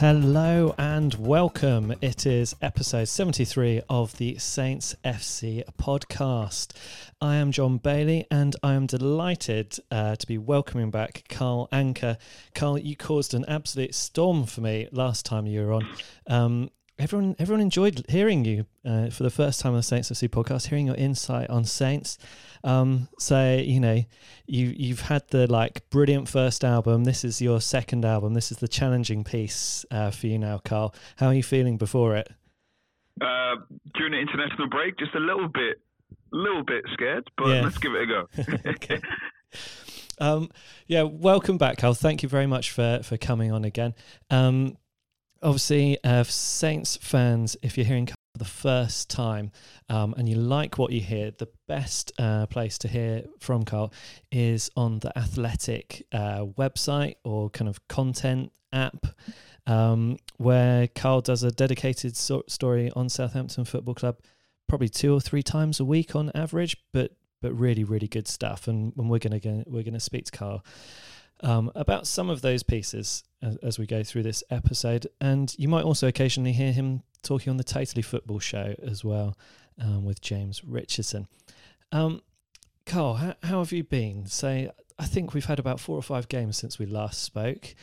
Hello and welcome. It is episode 73 of the Saints FC podcast. I am John Bailey and I am delighted uh, to be welcoming back Carl Anka. Carl, you caused an absolute storm for me last time you were on. Um, everyone, everyone enjoyed hearing you uh, for the first time on the Saints FC podcast, hearing your insight on Saints. Um, so you know, you you've had the like brilliant first album. This is your second album. This is the challenging piece uh, for you now, Carl. How are you feeling before it? Uh, during the international break, just a little bit, little bit scared, but yeah. let's give it a go. okay. Um, yeah, welcome back, Carl. Thank you very much for for coming on again. Um, obviously, uh, Saints fans, if you're hearing for the first time um, and you like what you hear, the best uh, place to hear from Carl is on the Athletic uh, website or kind of content app. Um, where Carl does a dedicated so- story on Southampton Football Club, probably two or three times a week on average, but but really really good stuff. And, and we're gonna we're gonna speak to Carl um, about some of those pieces as, as, we go through this episode. And you might also occasionally hear him talking on the Totally Football Show as well um, with James Richardson. Um, Carl, how, how have you been? Say, I think we've had about four or five games since we last spoke.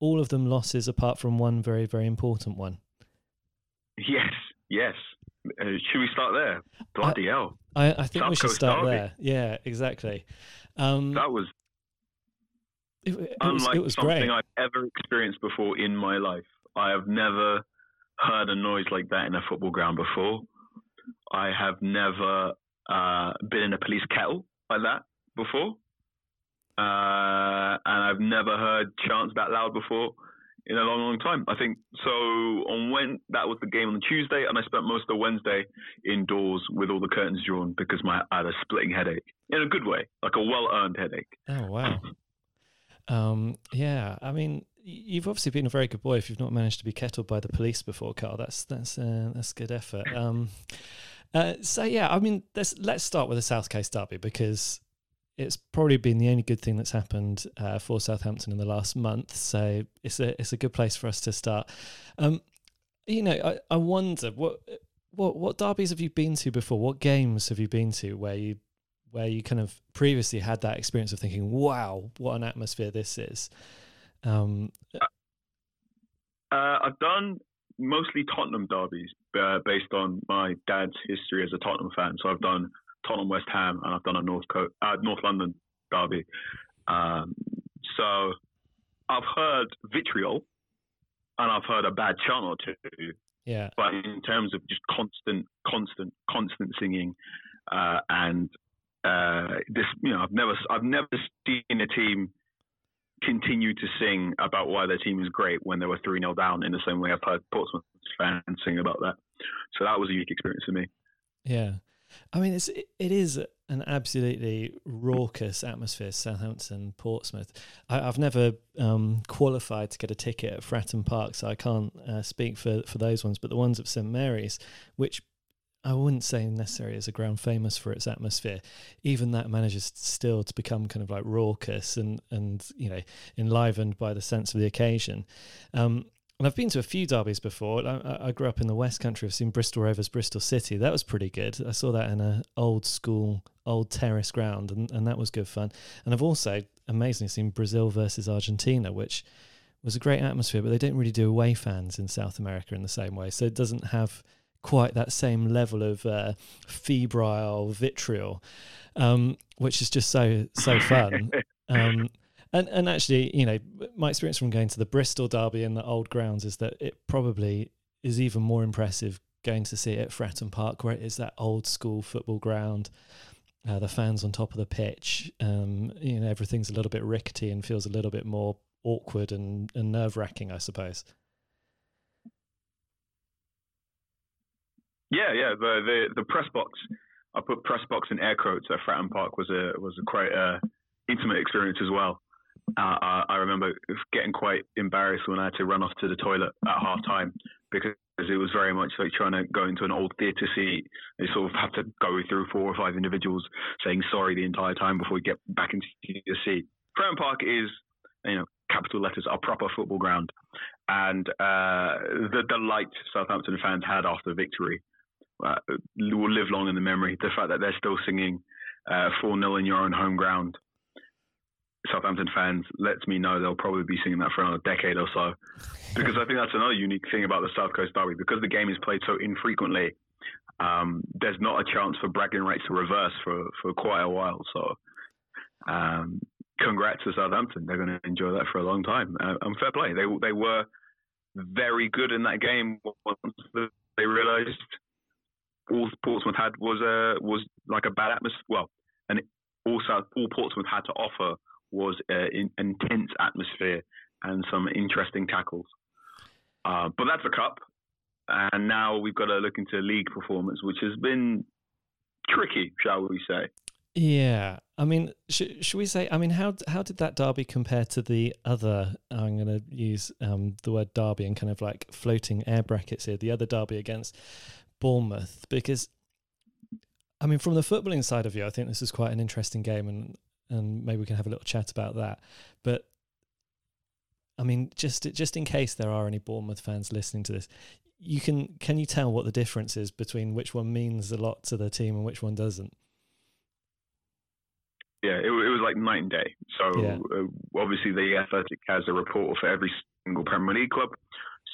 All of them losses, apart from one very, very important one. Yes, yes. Uh, should we start there? Bloody I, hell! I, I think South we should Coast start Derby. there. Yeah, exactly. Um, that was it, it Unlike was, was something great. I've ever experienced before in my life. I have never heard a noise like that in a football ground before. I have never uh, been in a police kettle like that before. Uh, and I've never heard chants that loud before in a long, long time. I think so. On when that was the game on the Tuesday, and I spent most of the Wednesday indoors with all the curtains drawn because my I had a splitting headache in a good way, like a well earned headache. Oh wow! Um, yeah, I mean, you've obviously been a very good boy if you've not managed to be kettled by the police before, Carl. That's that's uh, that's good effort. Um, uh, so yeah, I mean, let's let's start with the South Coast Derby because it's probably been the only good thing that's happened uh, for Southampton in the last month. So it's a it's a good place for us to start. Um, you know, I, I wonder what what what derbies have you been to before? What games have you been to where you where you kind of previously had that experience of thinking, "Wow, what an atmosphere this is." Um, uh, I've done mostly Tottenham derbies uh, based on my dad's history as a Tottenham fan. So I've done Tottenham West Ham and I've done a North Co- uh, North London derby. Um, so I've heard vitriol and I've heard a bad chant or two. Yeah. But in terms of just constant, constant, constant singing uh, and uh, this, you know, I've never, I've never seen a team continue to sing about why their team is great when they were three 0 down. In the same way, I've heard Portsmouth fans sing about that. So that was a unique experience for me. Yeah, I mean, it's it is an absolutely raucous atmosphere. Southampton, Portsmouth. I, have never um, qualified to get a ticket at Fratton Park, so I can't uh, speak for for those ones. But the ones at St Mary's, which I wouldn't say necessarily as a ground famous for its atmosphere. Even that manages still to become kind of like raucous and and you know enlivened by the sense of the occasion. Um, and I've been to a few derbies before. I, I, grew up in the West Country. I've seen Bristol Rovers, Bristol City. That was pretty good. I saw that in a old school, old terrace ground, and, and that was good fun. And I've also amazingly seen Brazil versus Argentina, which was a great atmosphere. But they don't really do away fans in South America in the same way, so it doesn't have quite that same level of uh, febrile vitriol, um, which is just so so fun. Um, and and actually, you know, my experience from going to the Bristol Derby in the old grounds is that it probably is even more impressive going to see it at Fratton Park, where it is that old school football ground. Uh, the fans on top of the pitch, um, you know, everything's a little bit rickety and feels a little bit more awkward and, and nerve wracking, I suppose. Yeah, yeah. The the, the press box. I put press box in air quotes at Fratton Park was a was a quite uh, intimate experience as well. Uh, I, I remember getting quite embarrassed when I had to run off to the toilet at half time because it was very much like trying to go into an old theatre seat. You sort of have to go through four or five individuals saying sorry the entire time before you get back into your seat. Fratton Park is, you know, capital letters, a proper football ground. And uh, the delight Southampton fans had after victory uh, will live long in the memory. The fact that they're still singing uh, 4 0 in your own home ground. Southampton fans lets me know they'll probably be singing that for another decade or so. Because I think that's another unique thing about the South Coast Derby. Because the game is played so infrequently, um, there's not a chance for bragging rights to reverse for, for quite a while. So, um, congrats to Southampton. They're going to enjoy that for a long time. Uh, and fair play. They they were very good in that game once they realised all Portsmouth had was a was like a bad atmosphere. Well, and also all Portsmouth had to offer was an in, intense atmosphere and some interesting tackles. Uh, but that's the cup, and now we've got to look into league performance, which has been tricky, shall we say? Yeah, I mean, should, should we say? I mean, how how did that derby compare to the other? I'm going to use um, the word derby and kind of like floating air brackets here. The other derby against Bournemouth, because I mean, from the footballing side of you, I think this is quite an interesting game, and and maybe we can have a little chat about that. But I mean, just just in case there are any Bournemouth fans listening to this, you can can you tell what the difference is between which one means a lot to the team and which one doesn't? Yeah, it, it was like night and day. So yeah. uh, obviously, the Athletic has a reporter for every single Premier League club.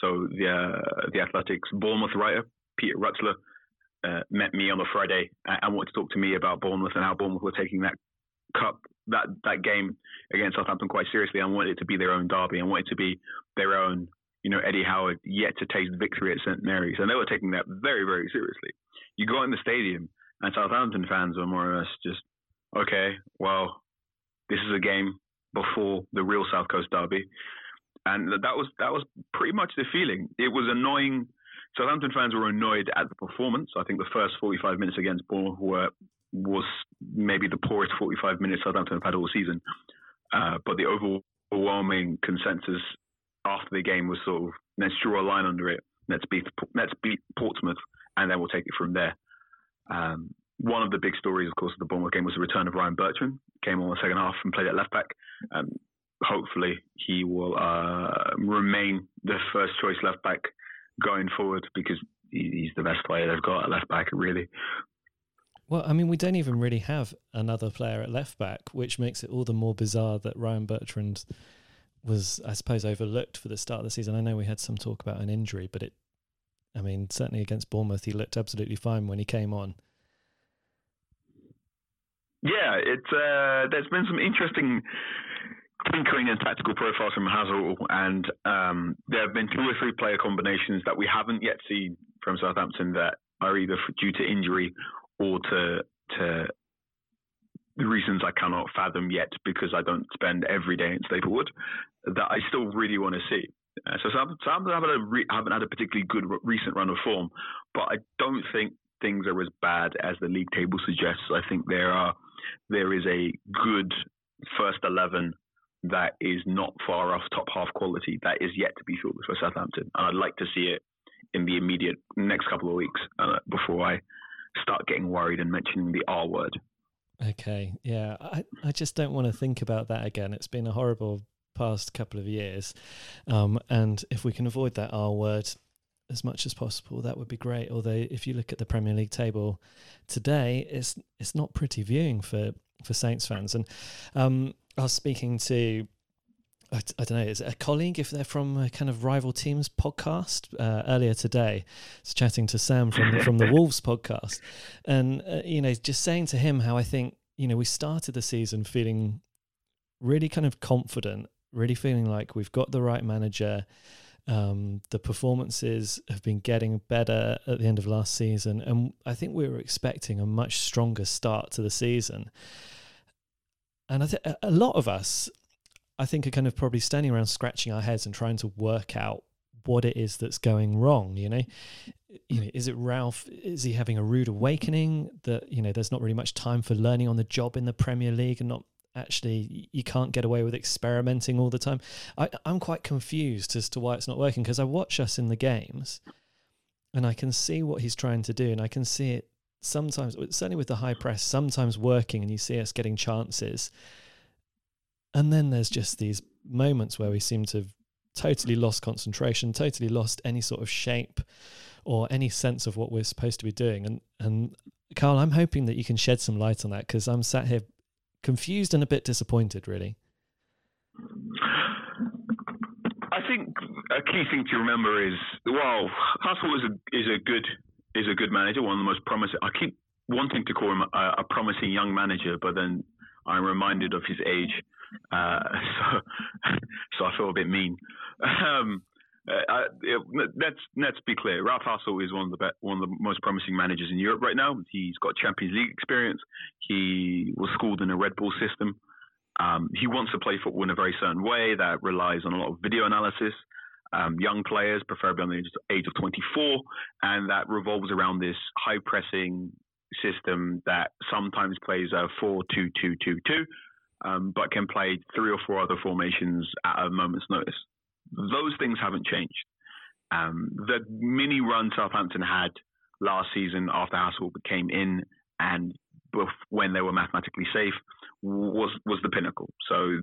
So the uh, the Athletic's Bournemouth writer Peter Rutzler uh, met me on the Friday and wanted to talk to me about Bournemouth and how Bournemouth were taking that cup that that game against Southampton quite seriously. I wanted it to be their own derby. I wanted it to be their own, you know, Eddie Howard yet to taste victory at St Mary's, and they were taking that very very seriously. You go in the stadium, and Southampton fans were more or less just okay, well, this is a game before the real South Coast derby, and that was that was pretty much the feeling. It was annoying. Southampton fans were annoyed at the performance. I think the first 45 minutes against Bournemouth were was maybe the poorest 45 minutes Southampton have had all season. Uh, but the overwhelming consensus after the game was sort of let's draw a line under it. Let's beat let's beat Portsmouth, and then we'll take it from there. Um, one of the big stories, of course, of the Bournemouth game was the return of Ryan Bertrand. Came on the second half and played at left back. Um, hopefully, he will uh, remain the first choice left back going forward because he's the best player they've got at left back, really. Well, I mean, we don't even really have another player at left back, which makes it all the more bizarre that Ryan Bertrand was, I suppose, overlooked for the start of the season. I know we had some talk about an injury, but it, I mean, certainly against Bournemouth, he looked absolutely fine when he came on. Yeah, it's uh, there's been some interesting tinkering and tactical profiles from Hasenhüttl, and um, there have been two or three player combinations that we haven't yet seen from Southampton that are either due to injury or to to the reasons I cannot fathom yet because I don't spend every day in Staplewood that I still really want to see. Uh, so Southampton haven't, had a re- haven't had a particularly good recent run of form, but I don't think things are as bad as the league table suggests. I think there are there is a good first eleven that is not far off top half quality that is yet to be filled for Southampton, and I'd like to see it in the immediate next couple of weeks uh, before I start getting worried and mentioning the R word. Okay, yeah, I, I just don't want to think about that again. It's been a horrible past couple of years, um, and if we can avoid that R word as much as possible, that would be great. Although, if you look at the Premier League table today, it's it's not pretty viewing for for Saints fans. And um, I was speaking to I, I, don't know, is it a colleague if they're from a kind of rival teams podcast uh, earlier today? I was chatting to Sam from the, from the Wolves podcast, and uh, you know, just saying to him how I think you know we started the season feeling really kind of confident, really feeling like we've got the right manager. Um, the performances have been getting better at the end of last season, and I think we were expecting a much stronger start to the season. And I think a lot of us I think are kind of probably standing around scratching our heads and trying to work out what it is that's going wrong. You know, you know, is it Ralph? Is he having a rude awakening that you know there's not really much time for learning on the job in the Premier League and not actually you can't get away with experimenting all the time. I, I'm quite confused as to why it's not working because I watch us in the games and I can see what he's trying to do and I can see it sometimes certainly with the high press sometimes working and you see us getting chances and then there's just these moments where we seem to have totally lost concentration, totally lost any sort of shape or any sense of what we're supposed to be doing. And and Carl, I'm hoping that you can shed some light on that because I'm sat here confused and a bit disappointed, really. I think a key thing to remember is, well, Hassel is a is a good is a good manager, one of the most promising. I keep wanting to call him a, a promising young manager, but then I'm reminded of his age, uh, so so I feel a bit mean. Um, uh, let's let's be clear. Ralph Hassel is one of the be- one of the most promising managers in Europe right now. He's got Champions League experience. He was schooled in a Red Bull system. Um, he wants to play football in a very certain way that relies on a lot of video analysis, um, young players, preferably under the age of 24, and that revolves around this high pressing system that sometimes plays a 4 2 2 2 2, um, but can play three or four other formations at a moment's notice. Those things haven't changed. Um, the mini run Southampton had last season after Hassel came in and when they were mathematically safe was was the pinnacle. So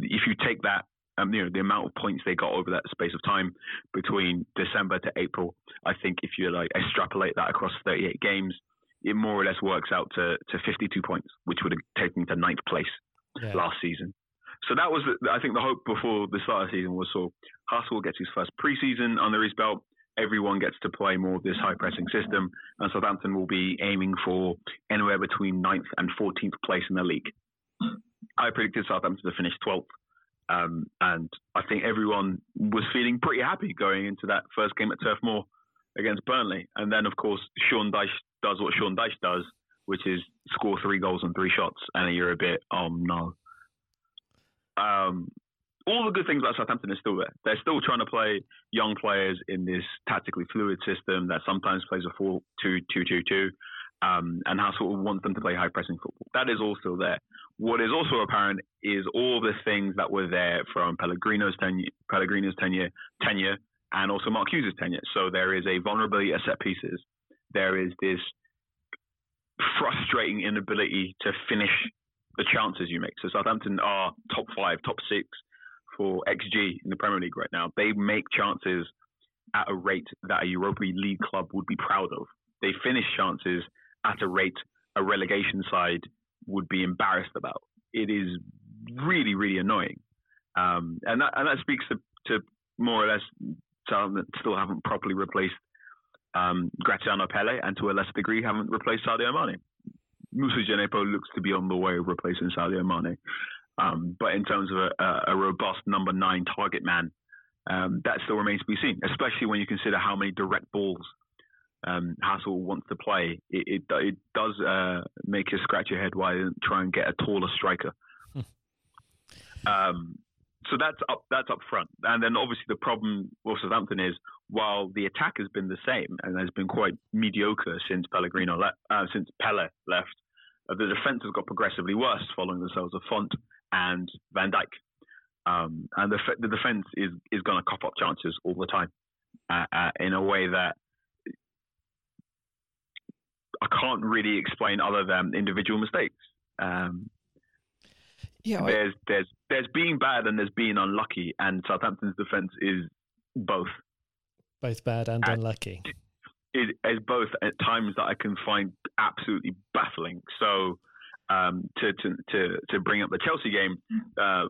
if you take that, um, you know, the amount of points they got over that space of time between December to April, I think if you like extrapolate that across 38 games, it more or less works out to, to 52 points, which would have taken to ninth place yeah. last season. So that was, I think, the hope before the start of the season was so Hassel gets his first preseason under his belt. Everyone gets to play more of this high pressing system, and Southampton will be aiming for anywhere between 9th and 14th place in the league. I predicted Southampton to finish 12th, um, and I think everyone was feeling pretty happy going into that first game at Turf Moor against Burnley. And then, of course, Sean Dyche does what Sean Dyche does, which is score three goals and three shots, and you're a bit, oh no, um, all the good things about Southampton are still there. They're still trying to play young players in this tactically fluid system that sometimes plays a 4 2 2 2 2, um, and of wants them to play high pressing football. That is also there. What is also apparent is all the things that were there from Pellegrino's tenure, Pellegrino's tenure, tenure, and also Mark Hughes' tenure. So there is a vulnerability at set pieces. There is this frustrating inability to finish the chances you make. So Southampton are top five, top six for XG in the Premier League right now. They make chances at a rate that a Europa League club would be proud of. They finish chances at a rate a relegation side would be embarrassed about. It is really, really annoying. Um, and that and that speaks to, to more or less Southampton still haven't properly replaced um, Graziano Pelle and to a lesser degree haven't replaced Sadio Mane. Moussa Djenepo looks to be on the way of replacing Sadio Mane. Um, but in terms of a, a, robust number nine target man, um, that still remains to be seen, especially when you consider how many direct balls um, Hassel wants to play. It, it, it does uh, make you scratch your head why try and get a taller striker. Hmm. Um, so that's up that's up front, and then obviously the problem with Southampton is while the attack has been the same and has been quite mediocre since Pellegrino le- uh, since Pelle left, uh, the defence has got progressively worse following the sales of Fonte and Van Dijk. Um, and the, the defence is, is going to cough up chances all the time uh, uh, in a way that I can't really explain other than individual mistakes. Um, yeah, there's I... there's there's being bad and there's being unlucky, and Southampton's defence is both. Both bad and, and unlucky it is both at times that I can find absolutely baffling. So um, to, to, to to bring up the Chelsea game, uh,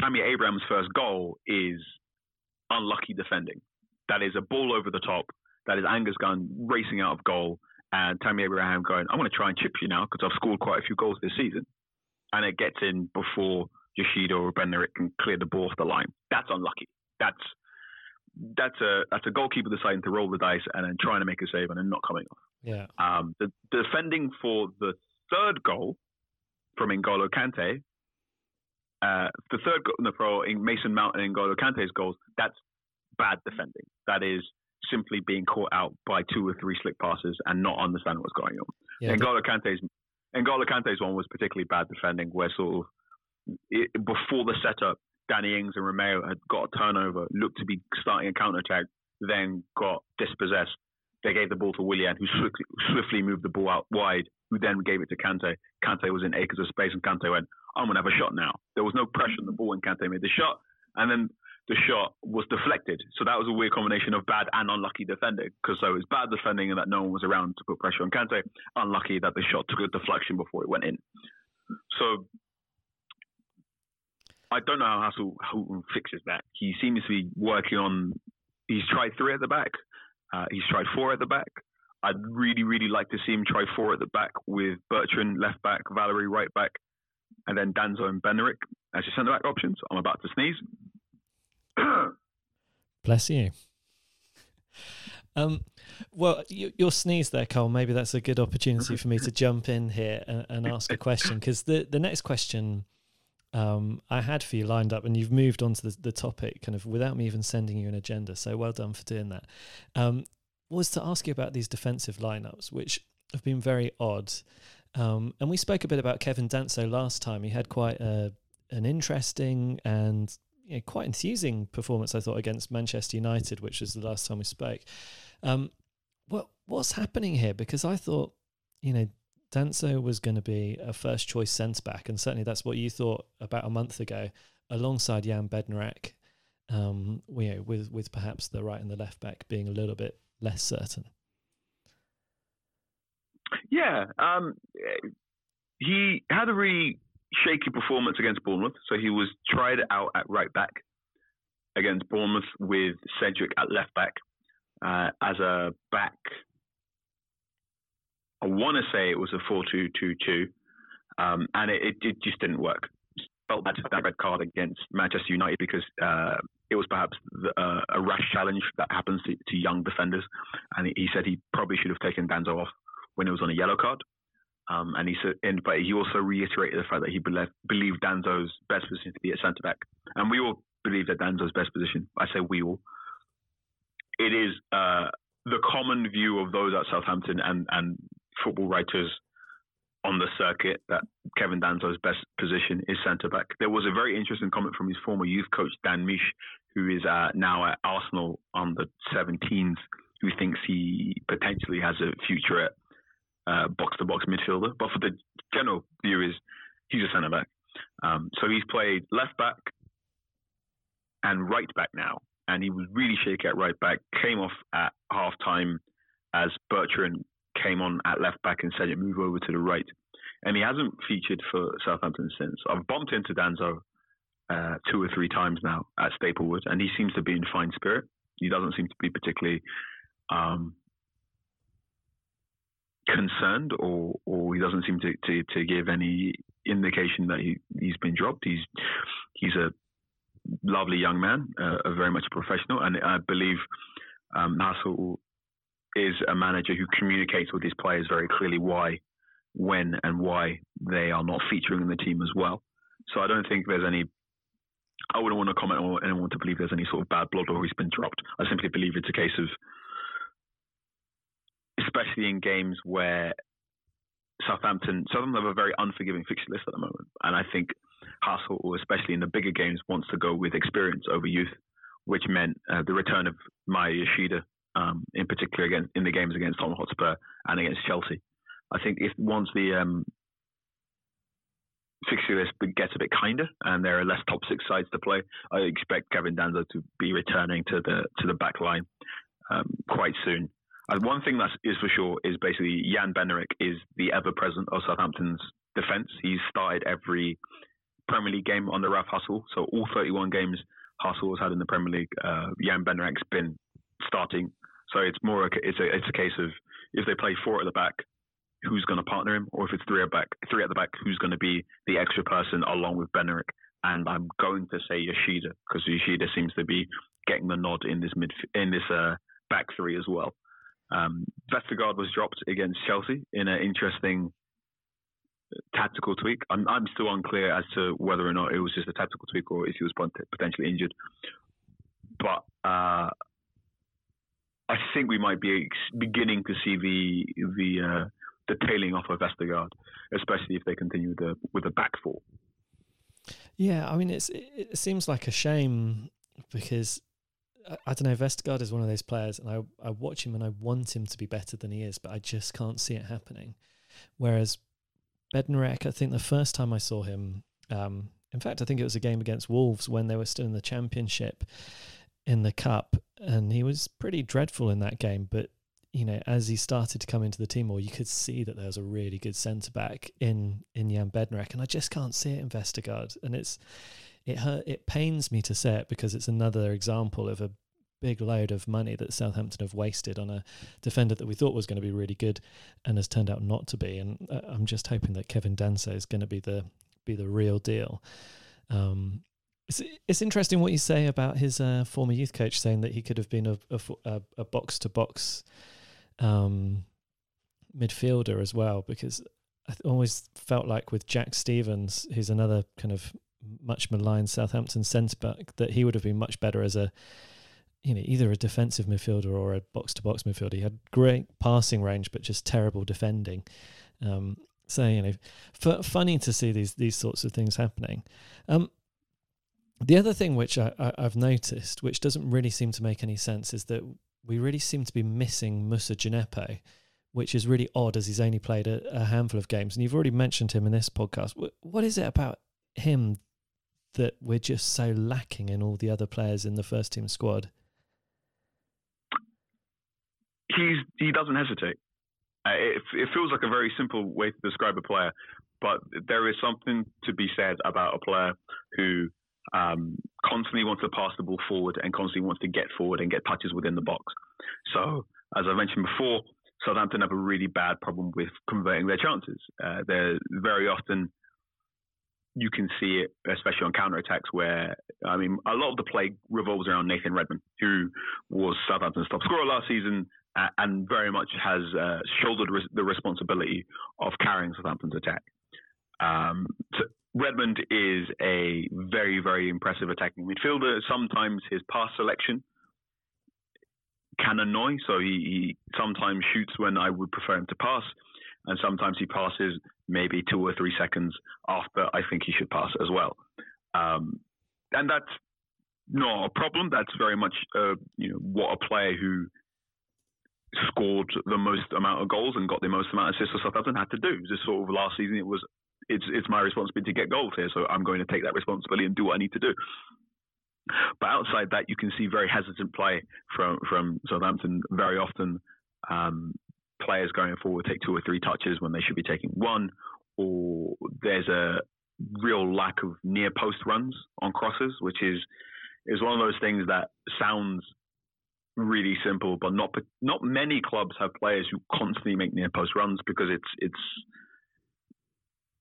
Tammy Abraham's first goal is unlucky defending. That is a ball over the top. That is Angus Gunn racing out of goal, and Tammy Abraham going, "I'm going to try and chip you now because I've scored quite a few goals this season," and it gets in before Yoshida or Bednarek can clear the ball off the line. That's unlucky. That's that's a that's a goalkeeper deciding to roll the dice and then trying to make a save and then not coming off. Yeah. Um, the, defending for the third goal from N'Golo Kante, uh, the third goal no, for Mason Mount and N'Golo Kante's goals, that's bad defending. That is simply being caught out by two or three slick passes and not understanding what's going on. Yeah, N'Golo Kante's N'Golo Kante's one was particularly bad defending, where sort of it, before the setup, Danny Ings and Romeo had got a turnover, looked to be starting a counter attack, then got dispossessed. They gave the ball to Willian, who swiftly, swiftly moved the ball out wide who then gave it to Kante. Kante was in acres of space, and Kante went, I'm going to have a shot now. There was no pressure on the ball when Kante made the shot. And then the shot was deflected. So that was a weird combination of bad and unlucky defending. Because so it was bad defending and that no one was around to put pressure on Kante. Unlucky that the shot took a deflection before it went in. So I don't know how Hassel fixes that. He seems to be working on. He's tried three at the back. Uh, he's tried four at the back. I'd really, really like to see him try four at the back with Bertrand left back, Valery right back, and then Danso and Bednarek as your centre back options. I'm about to sneeze. Bless you. Um, well, you, your sneeze there, Cole. Maybe that's a good opportunity for me to jump in here and, and ask a question because the the next question um, I had for you lined up, and you've moved on to the, the topic kind of without me even sending you an agenda. So well done for doing that. Um, was to ask you about these defensive lineups, which have been very odd. Um, and we spoke a bit about Kevin Danso last time. He had quite a, an interesting and you know, quite enthusing performance, I thought, against Manchester United, which was the last time we spoke. Um, what what's happening here? Because I thought, you know, Danso was going to be a first choice centre back, and certainly that's what you thought about a month ago, alongside Jan Bednarek, um, you know, with with perhaps the right and the left back being a little bit less certain. Yeah, um, he had a really shaky performance against Bournemouth. So he was tried out at right back against Bournemouth with Cedric at left back uh, as a back. I want to say it was a 4 2 2 2, um, and it, it, just didn't work. Felt bad that red card against Manchester United because uh, it was perhaps the, uh, a rash challenge that happens to, to young defenders. And he said he probably should have taken Danso off when it was on a yellow card. Um, and he said, but he also reiterated the fact that he believed, Danso's best position to be at centre back, and we all believe that Danso's best position. I say we all. It is uh, the common view of those at Southampton and and football writers on the circuit that Kevin Danso's best position is centre back. There was a very interesting comment from his former youth coach Dan Mish, who is uh, now at Arsenal on the 17s, who thinks he potentially has a future at box to box midfielder. But for the general view, is he's a centre back. Um, so he's played left back and right back now, and he was really shaky at right back. Came off at half time as Bertrand came on at left back and said it move over to the right. And he hasn't featured for Southampton since. I've bumped into Danso uh, two or three times now at Staplewood, and he seems to be in fine spirit. He doesn't seem to be particularly um, concerned or or he doesn't seem to, to, to give any indication that he, he's been dropped. He's he's a lovely young man, uh, a very much a professional, and I believe um, is a manager who communicates with his players very clearly why, when, and why they are not featuring in the team as well. So I don't think there's any. I wouldn't want to comment on anyone to believe there's any sort of bad blood or he's been dropped. I simply believe it's a case of especially in games where Southampton Southampton have a very unforgiving fixture list at the moment, and I think Hassel, especially in the bigger games, wants to go with experience over youth, which meant uh, the return of Maya Yoshida, um, in particular against in the games against Tottenham Hotspur and against Chelsea. I think if once the um, fixture list gets a bit kinder and there are less top six sides to play, I expect Kevin Danso to be returning to the to the back line um, quite soon. One thing that is for sure is basically Jan Bednarek is the ever present of Southampton's defence. He's started every Premier League game under Ralph Hassel. So all 31 games Hassel has had in the Premier League, uh, Jan Bednarek's been starting. So it's more a, it's a it's a case of if they play four at the back, who's going to partner him, or if it's three at back, three at the back, who's going to be the extra person along with Bednarek. And I'm going to say Yoshida because Yoshida seems to be getting the nod in this mid in this uh, back three as well. Um, Vestergaard was dropped against Chelsea in an interesting tactical tweak. I'm, I'm still unclear as to whether or not it was just a tactical tweak or if he was potentially injured. But uh, I think we might be beginning to see the the uh, the tailing off of Vestergaard, especially if they continue with the with the back four. Yeah, I mean, it's it seems like a shame because I don't know. Vestergaard is one of those players, and I I watch him and I want him to be better than he is, but I just can't see it happening. Whereas Bednarek, I think the first time I saw him, um, in fact, I think it was a game against Wolves when they were still in the Championship in the Cup, and he was pretty dreadful in that game. But you know, as he started to come into the team or you could see that there was a really good centre back in in Jan Bednarek, and I just can't see it in Vestergaard, and it's it hurt, it pains me to say it because it's another example of a big load of money that Southampton have wasted on a defender that we thought was going to be really good and has turned out not to be. And uh, I'm just hoping that Kevin Danso is going to be the be the real deal. Um, it's, it's interesting what you say about his uh, former youth coach saying that he could have been a, box to box midfielder as well, because I always felt like with Jack Stephens, who's another kind of much maligned Southampton centre back, that he would have been much better as a you know, either a defensive midfielder or a box to box midfielder. He had great passing range, but just terrible defending. Um, so you know, f- funny to see these these sorts of things happening. Um, the other thing which I, I, have noticed, which doesn't really seem to make any sense, is that we really seem to be missing Moussa Djenepo, which is really odd as he's only played a, a handful of games. And you've already mentioned him in this podcast. what is it about him that we're just so lacking in all the other players in the first team squad? he's he doesn't hesitate. Uh, it, it feels like a very simple way to describe a player, but there is something to be said about a player who um, constantly wants to pass the ball forward and constantly wants to get forward and get touches within the box. So, as I mentioned before, Southampton have a really bad problem with converting their chances. Uh, they're very often you can see it, especially on counter attacks, where I mean, a lot of the play revolves around Nathan Redmond, who was Southampton's top scorer last season, and very much has uh, shouldered res- the responsibility of carrying Southampton's attack. Um, so Redmond is a very, very impressive attacking midfielder. Sometimes his pass selection can annoy, so he, he sometimes shoots when I would prefer him to pass, and sometimes he passes maybe two or three seconds after I think he should pass as well. Um, and that's not a problem. That's very much uh, you know what a player who scored the most amount of goals and got the most amount of assists for Southampton had to do. Just sort of last season, it was it's it's my responsibility to get goals here, so I'm going to take that responsibility and do what I need to do. But outside that, you can see very hesitant play from from Southampton. Very often, um, players going forward take two or three touches when they should be taking one, or there's a real lack of near post runs on crosses, which is is one of those things that sounds really simple, but not not many clubs have players who constantly make near post runs because it's it's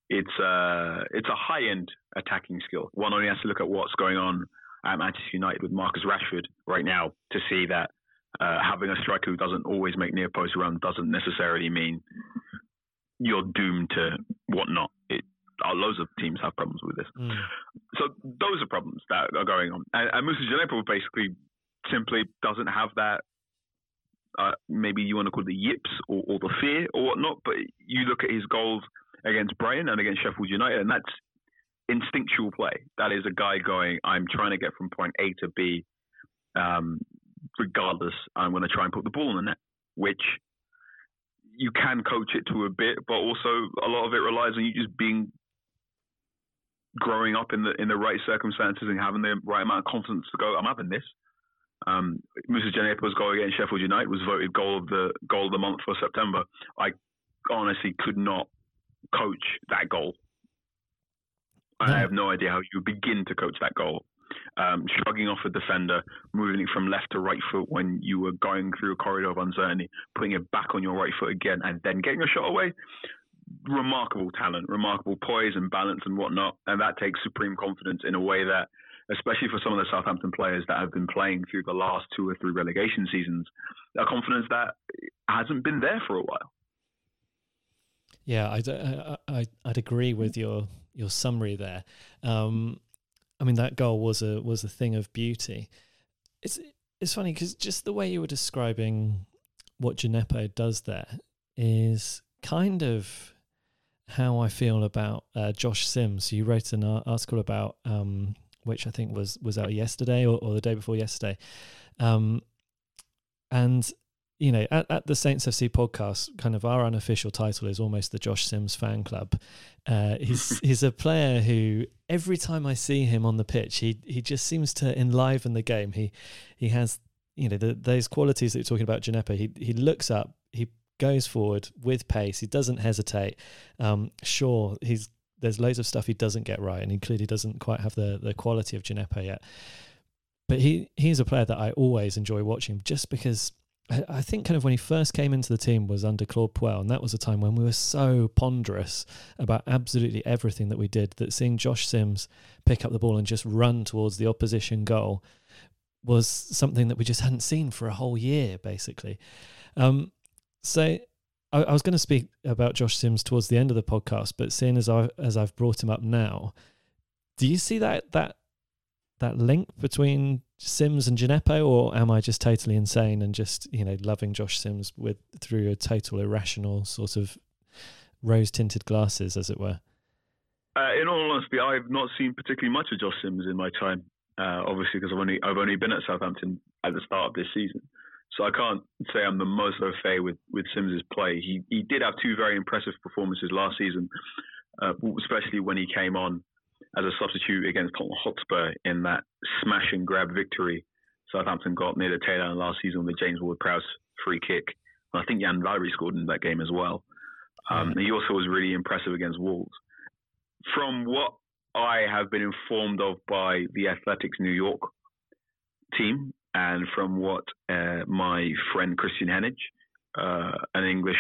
it's a uh, it's a high end attacking skill. One only has to look at what's going on at Manchester United with Marcus Rashford right now to see that uh, having a striker who doesn't always make near post runs doesn't necessarily mean you're doomed to whatnot. It, uh, loads of teams have problems with this. Mm. So those are problems that are going on. And, and Djenepo basically simply doesn't have that. Uh, maybe you want to call it the yips or, or the fear or whatnot, but you look at his goals against Brighton and against Sheffield United, and that's instinctual play. That is a guy going, I'm trying to get from point A to B, um, regardless. I'm going to try and put the ball in the net, which you can coach it to a bit, but also a lot of it relies on you just being growing up in the in the right circumstances and having the right amount of confidence to go. I'm having this. Um, Moussa Djenepo's goal against Sheffield United was voted goal of the goal of the month for September. I honestly could not coach that goal. I have no idea how you begin to coach that goal. Um, shrugging off a defender, moving it from left to right foot when you were going through a corridor of uncertainty, putting it back on your right foot again, and then getting a shot away. Remarkable talent, remarkable poise and balance and whatnot, and that takes supreme confidence in a way that especially for some of the Southampton players that have been playing through the last two or three relegation seasons, a confidence that hasn't been there for a while. Yeah, I'd, I, I'd agree with your your summary there. Um, I mean, that goal was a was a thing of beauty. It's it's funny because just the way you were describing what Djenepo does there is kind of how I feel about uh, Josh Sims. You wrote an article about um, which I think was was out yesterday or, or the day before yesterday. Um, and you know, at, at the Saints FC podcast, kind of our unofficial title is almost the Josh Sims fan club. Uh, he's he's a player who every time I see him on the pitch, he he just seems to enliven the game. He he has you know the, those qualities that you're talking about, Djenepo. He he looks up, he goes forward with pace. He doesn't hesitate. Um, sure, he's there's loads of stuff he doesn't get right, and he clearly doesn't quite have the the quality of Djenepo yet. But he he's a player that I always enjoy watching, just because I think kind of when he first came into the team was under Claude Puel, and that was a time when we were so ponderous about absolutely everything that we did that seeing Josh Sims pick up the ball and just run towards the opposition goal was something that we just hadn't seen for a whole year, basically. Um, so I, I was going to speak about Josh Sims towards the end of the podcast, but seeing as I as I've brought him up now, do you see that that that link between Sims and Djenepo, or am I just totally insane and just you know loving Josh Sims with through a total irrational sort of rose tinted glasses, as it were? Uh, in all honesty, I've not seen particularly much of Josh Sims in my time. Uh, obviously, because I've only I've only been at Southampton at the start of this season, so I can't say I'm the most au fait with with Sims's play. He he did have two very impressive performances last season, uh, especially when he came on as a substitute against Tottenham Hotspur in that smash and grab victory Southampton got near the tail end last season with James Ward-Prowse free kick. And I think Yan Valery scored in that game as well. Um, he also was really impressive against Wolves. From what I have been informed of by the Athletics New York team, and from what uh, my friend Christian Hennig, uh, an English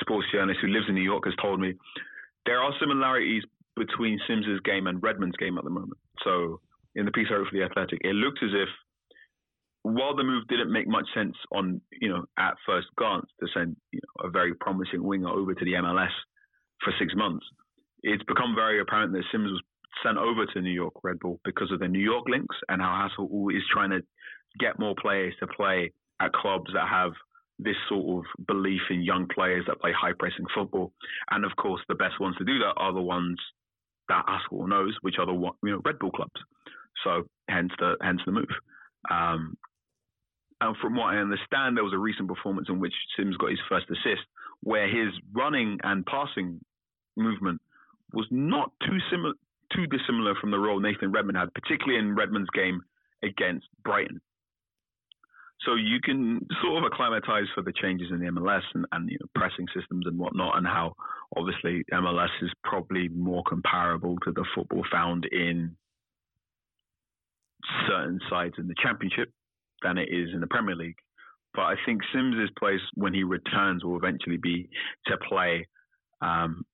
sports journalist who lives in New York, has told me, there are similarities between Sims's game and Redmond's game at the moment. So in the piece I wrote for the Athletic, it looked as if while the move didn't make much sense on you know at first glance to send you know, a very promising winger over to the MLS for six months, it's become very apparent that Sims was sent over to New York Red Bull because of the New York links and how Hasenhüttl is trying to get more players to play at clubs that have this sort of belief in young players that play high pressing football. And of course, the best ones to do that are the ones that Hasenhüttl knows, which are the you know Red Bull clubs. So hence the hence the move. Um, and from what I understand, there was a recent performance in which Sims got his first assist, where his running and passing movement was not too similar, too dissimilar from the role Nathan Redmond had, particularly in Redmond's game against Brighton. So you can sort of acclimatize for the changes in the MLS and, and you know, pressing systems and whatnot, and how obviously MLS is probably more comparable to the football found in certain sides in the Championship than it is in the Premier League. But I think Sims's place when he returns will eventually be to play. Um,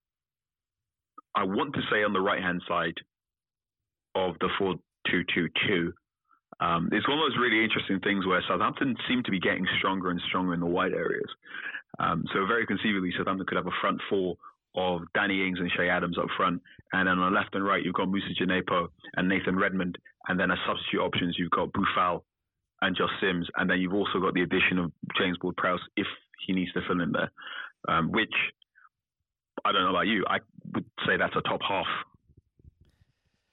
I want to say on the right hand side of the four two two two um, it's one of those really interesting things where Southampton seem to be getting stronger and stronger in the wide areas. Um, so very conceivably, Southampton could have a front four of Danny Ings and Che Adams up front, and then on the left and right you've got Moussa Djenepo and Nathan Redmond, and then as substitute options you've got Boufal and Josh Sims, and then you've also got the addition of James Ward-Prowse if he needs to fill in there, um, which I don't know about you, I would say that's a top half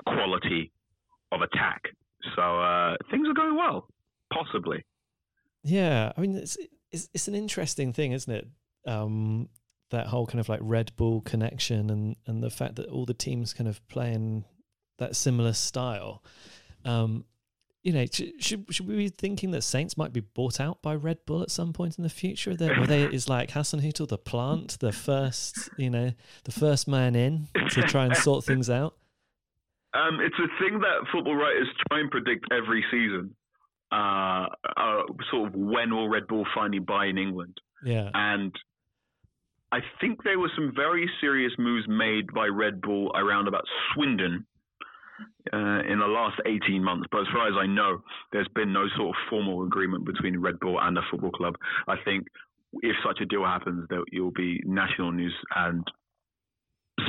quality of attack so uh, things are going well, possibly. Yeah, I mean, it's it's, it's an interesting thing, isn't it? Um, that whole kind of like Red Bull connection and and the fact that all the teams kind of play in that similar style. Um, you know, should should we be thinking that Saints might be bought out by Red Bull at some point in the future? That where they is like Hasenhüttl, the plant, the first, you know, the first man in to try and sort things out. Um, it's a thing that football writers try and predict every season. Uh, uh, sort of when will Red Bull finally buy in England? Yeah. And I think there were some very serious moves made by Red Bull around about Swindon uh, in the last 18 months. But as far as I know, there's been no sort of formal agreement between Red Bull and the football club. I think if such a deal happens, there will be national news and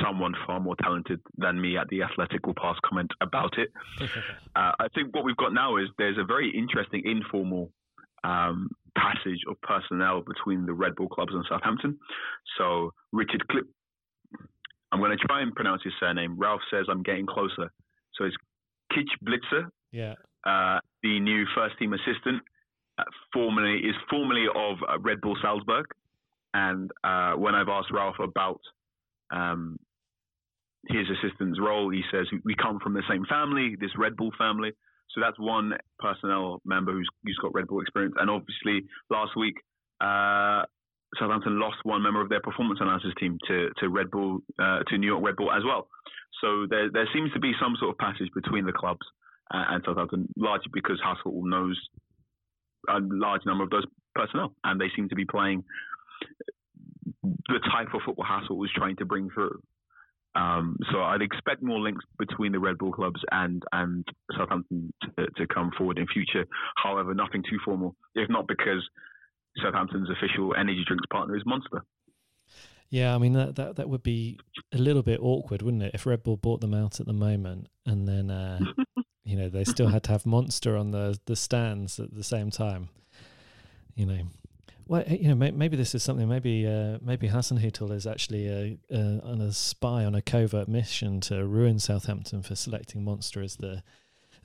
someone far more talented than me at the Athletic will pass comment about it. uh, I think what we've got now is there's a very interesting informal um, passage of personnel between the Red Bull clubs and Southampton. So Richard Clip, I'm going to try and pronounce his surname. Ralph says I'm getting closer. So it's Kitch Blitzer, yeah, uh, the new first team assistant, formerly is formerly of uh, Red Bull Salzburg, and uh, when I've asked Ralph about um, his assistant's role, he says we come from the same family, this Red Bull family. So that's one personnel member who's, who's got Red Bull experience. And obviously, last week, uh, Southampton lost one member of their performance analysis team to, to Red Bull, uh, to New York Red Bull as well. So there, there seems to be some sort of passage between the clubs uh, and Southampton, largely because Hassel knows a large number of those personnel, and they seem to be playing the type of football Hassel was trying to bring through. Um, so I'd expect more links between the Red Bull clubs and and Southampton to, to come forward in future. However, nothing too formal, if not because Southampton's official energy drinks partner is Monster. Yeah, I mean that, that that would be a little bit awkward, wouldn't it? If Red Bull bought them out at the moment, and then uh, you know they still had to have Monster on the the stands at the same time. You know, well, you know, maybe this is something. Maybe uh, maybe Hasenhüttl is actually a, a, on a spy on a covert mission to ruin Southampton for selecting Monster as the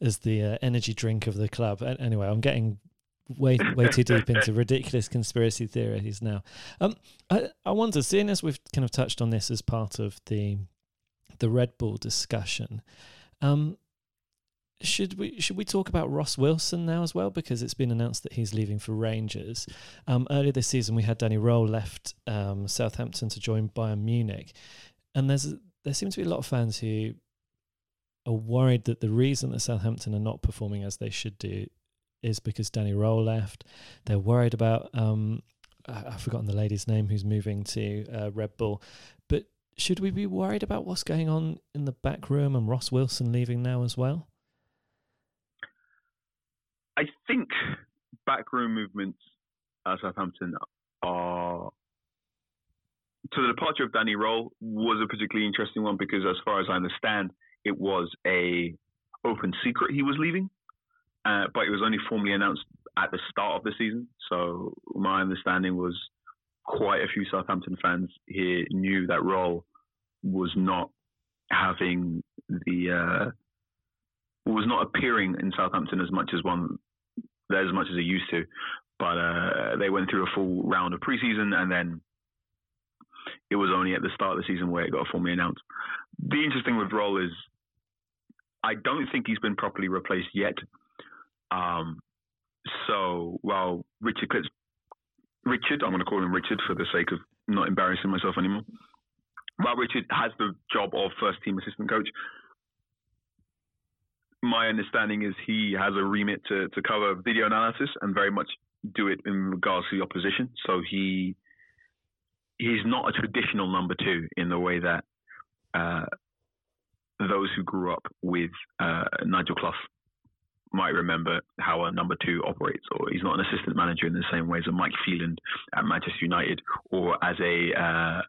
as the uh, energy drink of the club. Anyway, I'm getting way way too deep into ridiculous conspiracy theories now. Um, I, I wonder, seeing as we've kind of touched on this as part of the the Red Bull discussion, um, should we should we talk about Ross Wilson now as well because it's been announced that he's leaving for Rangers. Um, earlier this season, we had Danny Röhl left um, Southampton to join Bayern Munich, and there's there seems to be a lot of fans who are worried that the reason that Southampton are not performing as they should do is because Danny Röhl left. They're worried about um, I've forgotten the lady's name who's moving to uh, Red Bull, but should we be worried about what's going on in the back room and Ross Wilson leaving now as well? I think backroom movements at Southampton are. So the departure of Danny Röhl was a particularly interesting one because, as far as I understand, it was a open secret he was leaving, uh, but it was only formally announced at the start of the season. So my understanding was quite a few Southampton fans here knew that Röhl was not having the uh, was not appearing in Southampton as much as one as much as he used to. But uh, they went through a full round of preseason, and then it was only at the start of the season where it got formally announced. The interesting with Röhl is I don't think he's been properly replaced yet. Um, so while Richard Richard, I'm going to call him Richard for the sake of not embarrassing myself anymore. While Richard has the job of first team assistant coach, my understanding is he has a remit to, to cover video analysis and very much do it in regards to the opposition. So he he's not a traditional number two in the way that uh, those who grew up with uh, Nigel Clough might remember how a number two operates, or he's not an assistant manager in the same way as a Mike Phelan at Manchester United, or as a uh,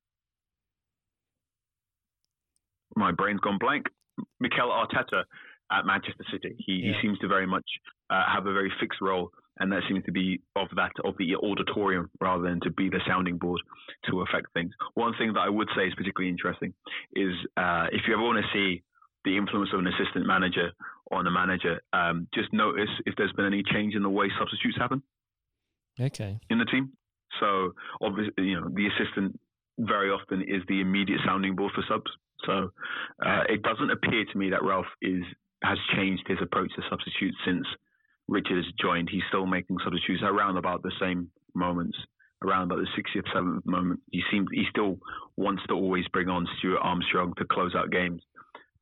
my brain's gone blank. Mikel Arteta at Manchester City. He, yeah. he seems to very much uh, have a very fixed role, and that seems to be of that of the auditorium rather than to be the sounding board to affect things. One thing that I would say is particularly interesting is uh, if you ever want to see the influence of an assistant manager on a manager, um, just notice if there's been any change in the way substitutes happen. Okay. In the team, so obviously, you know, the assistant very often is the immediate sounding board for subs. So uh, it doesn't appear to me that Ralph is has changed his approach to substitutes since Richard has joined. He's still making substitutes around about the same moments, around about the 60th, 7th moment. He seems he still wants to always bring on Stuart Armstrong to close out games.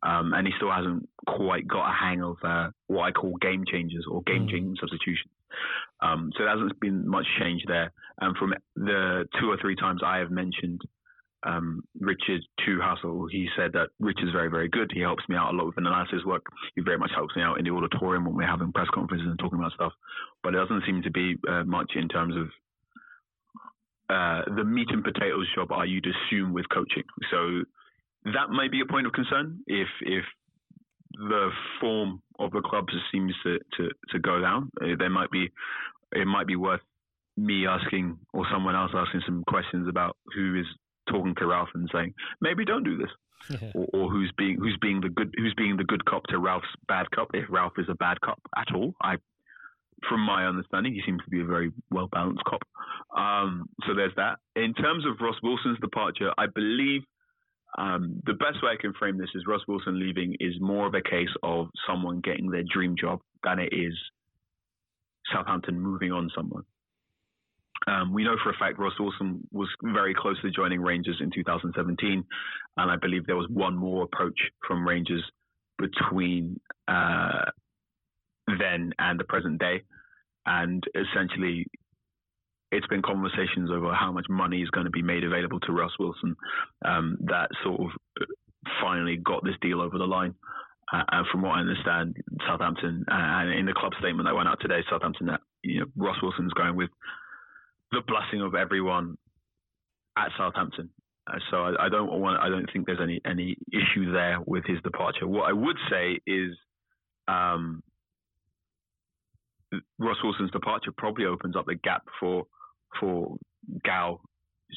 Um, and he still hasn't quite got a hang of uh, what I call game changers or game changing mm. substitutions. Um, so there hasn't been much change there. And from the two or three times I have mentioned um, Richard to Hassel, he said that Richard's very, very good. He helps me out a lot with analysis work. He very much helps me out in the auditorium when we're having press conferences and talking about stuff. But it doesn't seem to be uh, much in terms of uh, the meat and potatoes job I you'd assume with coaching. So that may be a point of concern if if the form of the clubs seems to, to, to go down. Uh, there might be it might be worth me asking or someone else asking some questions about who is talking to Ralph and saying maybe don't do this, yeah. or, or, who's being who's being the good who's being the good cop to Ralph's bad cop if Ralph is a bad cop at all. I from my understanding, he seems to be a very well balanced cop. Um, so there's that. In terms of Ross Wilson's departure, I believe um, the best way I can frame this is Ross Wilson leaving is more of a case of someone getting their dream job than it is Southampton moving on someone. Um, we know for a fact Ross Wilson was very close to joining Rangers in 2017, and I believe there was one more approach from Rangers between uh, then and the present day. And essentially, it's been conversations over how much money is going to be made available to Ross Wilson um, that sort of finally got this deal over the line. Uh, and from what I understand, Southampton uh, and in the club statement that went out today, Southampton, that you know, Ross Wilson's going with the blessing of everyone at Southampton. Uh, so I, I, don't want. I don't think there's any any issue there with his departure. What I would say is, um, Ross Wilson's departure probably opens up the gap for for Gao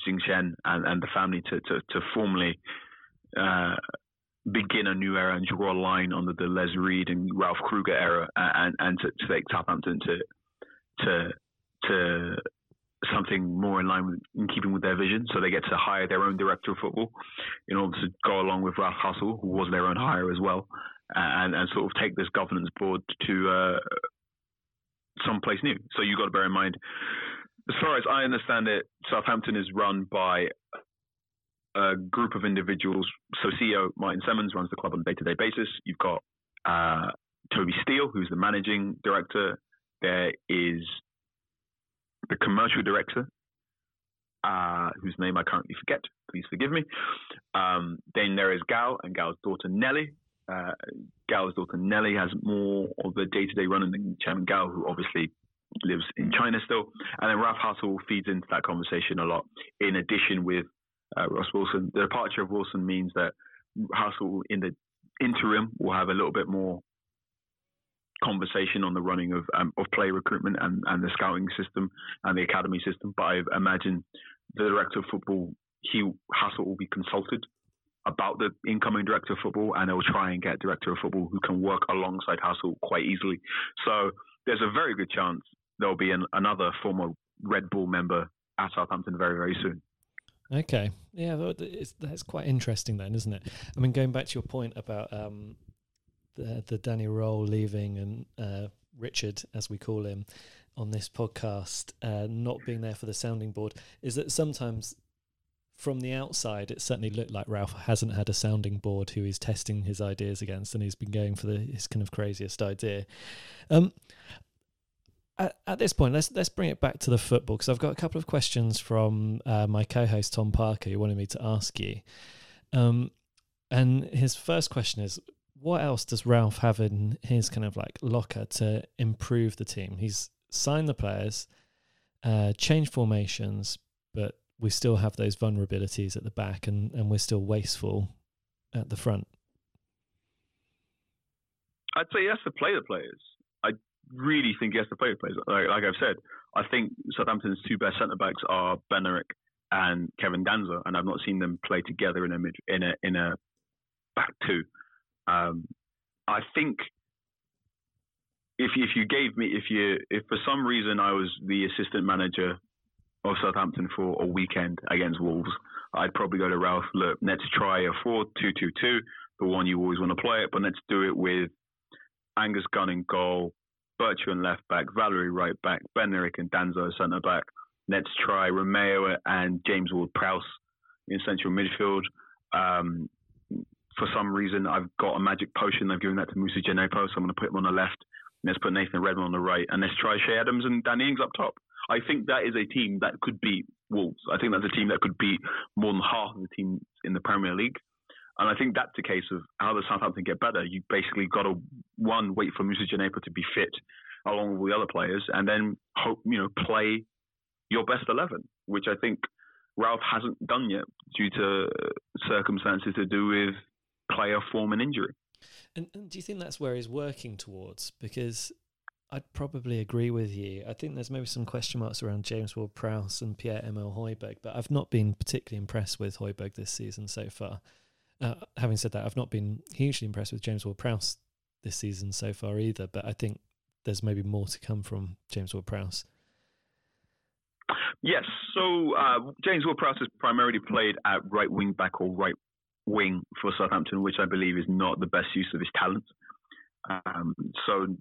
Jisheng and, and the family to to, to formally uh, begin a new era and draw a line under the Les Reed and Ralph Krueger era, and and to, to take Southampton to to to something more in line with in keeping with their vision. So they get to hire their own director of football in order to go along with Ralph Hassel, who was their own hire as well, and and sort of take this governance board to uh, someplace new. So you've got to bear in mind, as far as I understand it, Southampton is run by a group of individuals. So CEO Martin Semmens runs the club on a day-to-day basis. You've got uh, Toby Steele, who's the managing director. There is the commercial director, uh, whose name I currently forget. Please forgive me. Um, then there is Gao and Gao's daughter Nelly. Uh, Gao's daughter Nelly has more of the day-to-day running than Chairman Gao, who obviously lives in China still. And then Ralph Hassel feeds into that conversation a lot. In addition, with uh, Ross Wilson, the departure of Wilson means that Hassel, in the interim, will have a little bit more conversation on the running of um, of play recruitment and, and the scouting system and the academy system. But I imagine the director of football, he Hassel will be consulted about the incoming director of football, and they'll try and get director of football who can work alongside Hassel quite easily. So there's a very good chance there'll be an, another former Red Bull member at Southampton very very soon. Okay, yeah, that's quite interesting then, isn't it? I mean, going back to your point about um, the, the Danny Röhl leaving and uh, Richard, as we call him, on this podcast, uh, not being there for the sounding board, is that sometimes from the outside, it certainly looked like Ralph hasn't had a sounding board who he's testing his ideas against, and he's been going for the, his kind of craziest idea. Um, at, at, this point, let's let's bring it back to the football because I've got a couple of questions from uh, my co-host Tom Parker who wanted me to ask you. Um, and his first question is, what else does Ralph have in his kind of like locker to improve the team? He's signed the players, uh, changed formations, but we still have those vulnerabilities at the back, and and we're still wasteful at the front. I'd say he has to play the players. I really think he has to play the players. Like, like I've said, I think Southampton's two best centre backs are Bednarek and Kevin Danso, and I've not seen them play together in a mid, in a in a back two. Um, I think if if you gave me if you if for some reason I was the assistant manager of Southampton for a weekend against Wolves, I'd probably go to Ralph. Look, let's try a four-two-two-two, the one you always want to play it, but let's do it with Angus Gunn in goal, Bertrand left back, Valery right back, Bednarek and Danso centre back. Let's try Romeu and James Ward-Prowse in central midfield. Um, for some reason, I've got a magic potion. I've given that to Moussa Djenepo, so I'm going to put him on the left. Let's put Nathan Redmond on the right, and let's try Che Adams and Danny Ings up top. I think that is a team that could beat Wolves. I think that's a team that could beat more than half of the teams in the Premier League. And I think that's the case of how does Southampton get better? You basically got to one wait for Moussa Djenepo to be fit, along with the other players, and then hope you know play your best eleven, which I think Ralph hasn't done yet due to circumstances to do with player form and injury. And, and do you think that's where he's working towards? Because I'd probably agree with you. I think there's maybe some question marks around James Ward Prowse and Pierre-Emile Højbjerg, but I've not been particularly impressed with Højbjerg this season so far. Uh, having said that, I've not been hugely impressed with James Ward Prowse this season so far either, but I think there's maybe more to come from James Ward-Prowse? Yes. So uh, James Ward-Prowse has primarily played at right wing back or right wing for Southampton, which I believe is not the best use of his talent. Um, so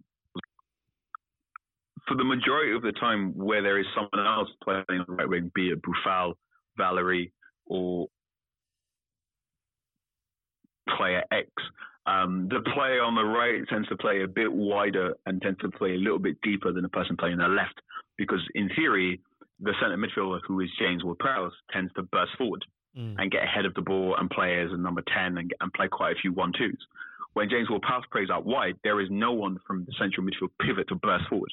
for the majority of the time where there is someone else playing on the right wing, be it Boufal, Valery, or player X, um, the player on the right tends to play a bit wider and tends to play a little bit deeper than the person playing on the left, because in theory, the centre midfielder, who is James Ward-Prowse, tends to burst forward mm. and get ahead of the ball and play as a number 10 and, and play quite a few one-twos. When James Ward-Prowse plays out wide, there is no one from the central midfield pivot to burst forward.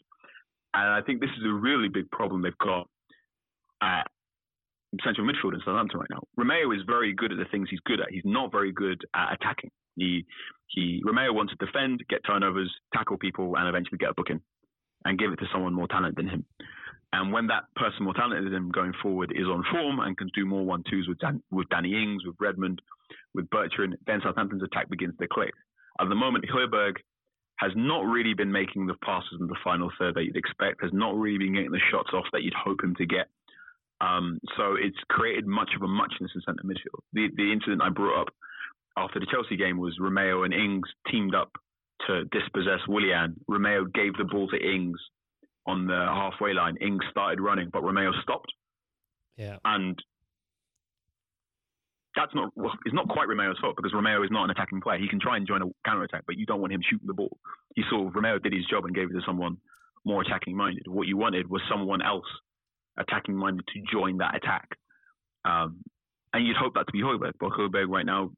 And I think this is a really big problem they've got at central midfield in Southampton right now. Romeu is very good at the things he's good at. He's not very good at attacking. He he Romeu wants to defend, get turnovers, tackle people, and eventually get a booking and give it to someone more talented than him. And when that person more talented than him going forward is on form and can do more one twos with Dan, with Danny Ings, with Redmond, with Bertrand, then Southampton's attack begins to click. At the moment, Højbjerg has not really been making the passes in the final third that you'd expect, has not really been getting the shots off that you'd hope him to get. Um, so it's created much of a muchness in centre midfield. The, the incident I brought up after the Chelsea game was Romeu and Ings teamed up to dispossess Willian. Romeu gave the ball to Ings on the halfway line. Ings started running, but Romeu stopped. Yeah. And that's not well, it's not quite Romeu's fault because Romeu is not an attacking player. He can try and join a counter attack, but you don't want him shooting the ball. You saw Romeu did his job and gave it to someone more attacking minded. What you wanted was someone else attacking minded to join that attack. Um, and you'd hope that to be Højbjerg, but Højbjerg right now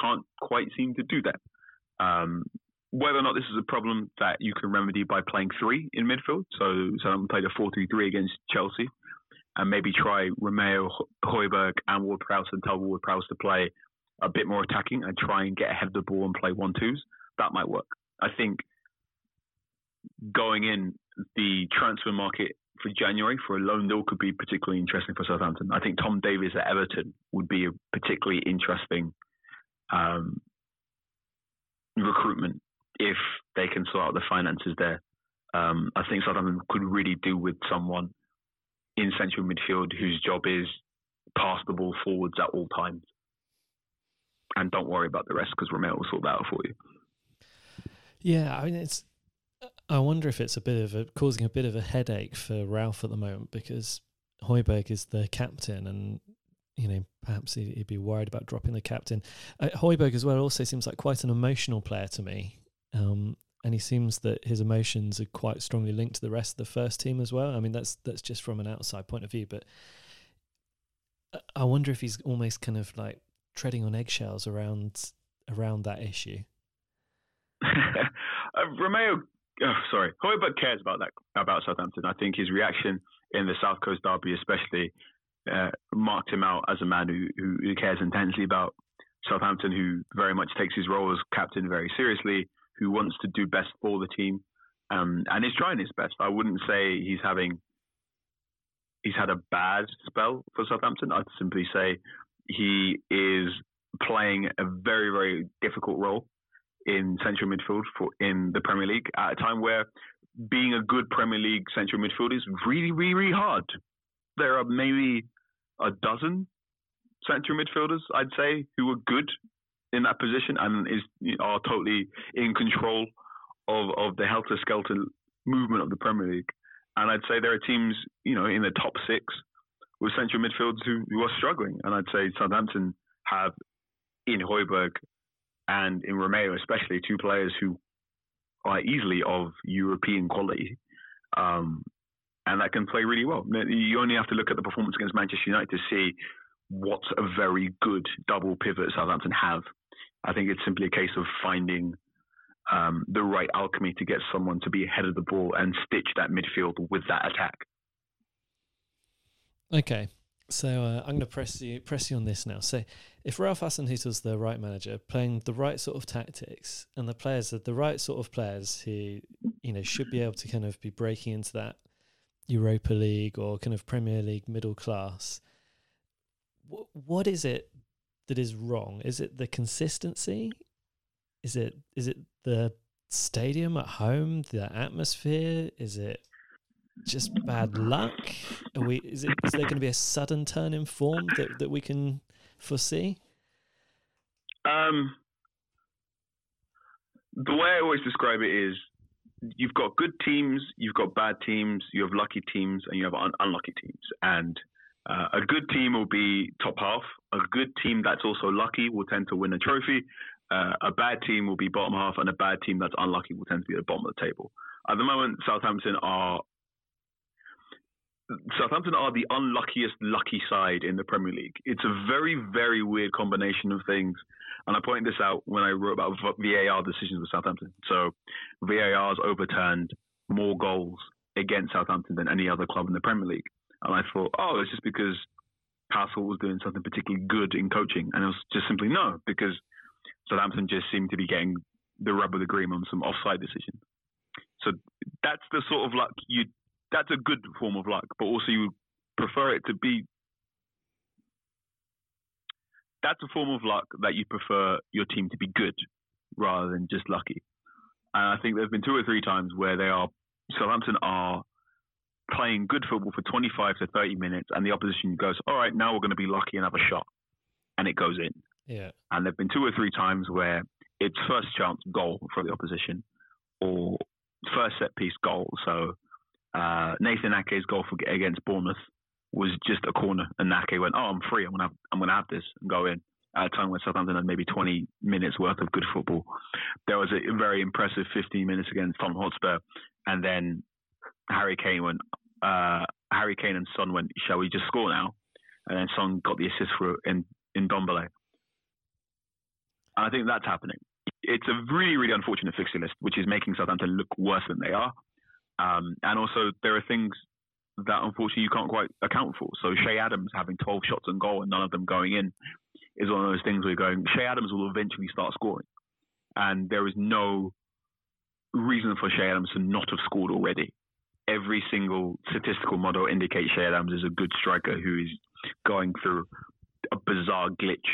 can't quite seem to do that. Um, whether or not this is a problem that you can remedy by playing three in midfield, so so played a four-three-three against Chelsea, and maybe try Romeu, Højbjerg, and Ward-Prowse and tell Ward-Prowse to play a bit more attacking and try and get ahead of the ball and play one twos. That might work. I think going in the transfer market for January for a loan deal could be particularly interesting for Southampton. I think Tom Davies at Everton would be a particularly interesting um, recruitment if they can sort out the finances there. Um, I think Southampton could really do with someone in central midfield whose job is pass the ball forwards at all times. And don't worry about the rest because Romeu will sort that out for you. Yeah, I mean it's. I wonder if it's a bit of a causing a bit of a headache for Ralph at the moment because Højbjerg is the captain, and you know perhaps he'd, be worried about dropping the captain. Uh, Højbjerg as well also seems like quite an emotional player to me. Um, and he seems that his emotions are quite strongly linked to the rest of the first team as well. I mean, that's that's just from an outside point of view, but I wonder if he's almost kind of like treading on eggshells around around that issue. uh, Romeu, oh, sorry, Højbjerg cares about that about Southampton. I think his reaction in the South Coast derby, especially, uh, marked him out as a man who, who cares intensely about Southampton, who very much takes his role as captain very seriously who wants to do best for the team um, and is trying his best. I wouldn't say he's having he's had a bad spell for Southampton. I'd simply say he is playing a very very difficult role in central midfield for in the Premier League at a time where being a good Premier League central midfield is really really really hard. There are maybe a dozen central midfielders I'd say who are good in that position and is are totally in control of of the helter skelter movement of the Premier League. And I'd say there are teams, you know, in the top six with central midfields who, who are struggling. And I'd say Southampton have in Højbjerg and in Romeu, especially two players who are easily of European quality. Um, and that can play really well. You only have to look at the performance against Manchester United to see what a very good double pivot Southampton have I think it's simply a case of finding um, the right alchemy to get someone to be ahead of the ball and stitch that midfield with that attack. Okay, so uh, I'm going to press you press you on this now. So, if Ralph Hasenhüttl's the right manager, playing the right sort of tactics, and the players are the right sort of players who you know should be able to kind of be breaking into that Europa League or kind of Premier League middle class, what is it that is wrong? Is it the consistency? Is it is it the stadium at home? The atmosphere? Is it just bad luck? Are we? Is it? Is there going to be a sudden turn in form that that we can foresee? Um, the way I always describe it is you've got good teams, you've got bad teams, you have lucky teams, and you have un- unlucky teams. And uh, a good team will be top half. A good team that's also lucky will tend to win a trophy. Uh, a bad team will be bottom half, and a bad team that's unlucky will tend to be at the bottom of the table. At the moment, Southampton are Southampton are the unluckiest lucky side in the Premier League. It's a very, very weird combination of things. And I pointed this out when I wrote about VAR decisions with Southampton. So VAR has overturned more goals against Southampton than any other club in the Premier League. And I thought, oh, it's just because Hassel was doing something particularly good in coaching. And it was just simply no, because Southampton just seemed to be getting the rub of the green on some offside decisions. So that's the sort of luck you. That's a good form of luck, but also you prefer it to be that's a form of luck that you prefer your team to be good rather than just lucky. And I think there have been two or three times where they are Southampton are playing good football for 25 to 30 minutes, and the opposition goes, "All right, now we're going to be lucky and have a shot," and it goes in. Yeah. And there've been two or three times where it's first chance goal for the opposition, or first set piece goal. So uh, Nathan Ake's goal for, against Bournemouth was just a corner, and Ake went, "Oh, I'm free. I'm gonna have, I'm gonna have this and go in." At a time when Southampton had maybe 20 minutes worth of good football, there was a very impressive 15 minutes against Tottenham Hotspur, and then Harry Kane went. Uh, Harry Kane and Son went, "Shall we just score now?" And then Son got the assist for in in Ndombele. And I think that's happening. It's a really, really unfortunate fixture list, which is making Southampton look worse than they are. Um, and also, there are things that unfortunately you can't quite account for. So Che Adams having 12 shots on goal and none of them going in is one of those things where you're going, Che Adams will eventually start scoring. And there is no reason for Che Adams to not have scored already. Every single statistical model indicates Che Adams is a good striker who is going through a bizarre glitch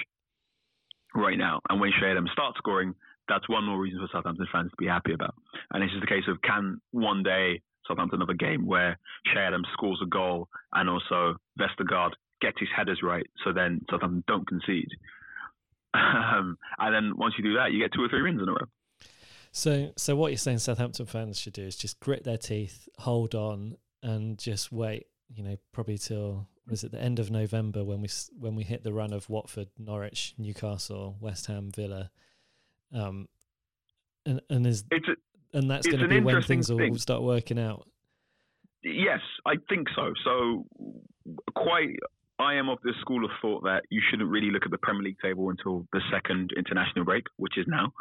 right now. And when Che Adams starts scoring, that's one more reason for Southampton fans to be happy about. And this is the case of can one day Southampton have a game where Che Adams scores a goal and also Vestergaard gets his headers right, so then Southampton don't concede. Um, and then once you do that, you get two or three wins in a row. So, so what you're saying Southampton fans should do is just grit their teeth, hold on, and just wait. You know, probably till was it the end of November when we when we hit the run of Watford, Norwich, Newcastle, West Ham, Villa, um, and and is it's a, and that's going to be when things will start working out. Yes, I think so. So, quite, I am of the school of thought that you shouldn't really look at the Premier League table until the second international break, which is now.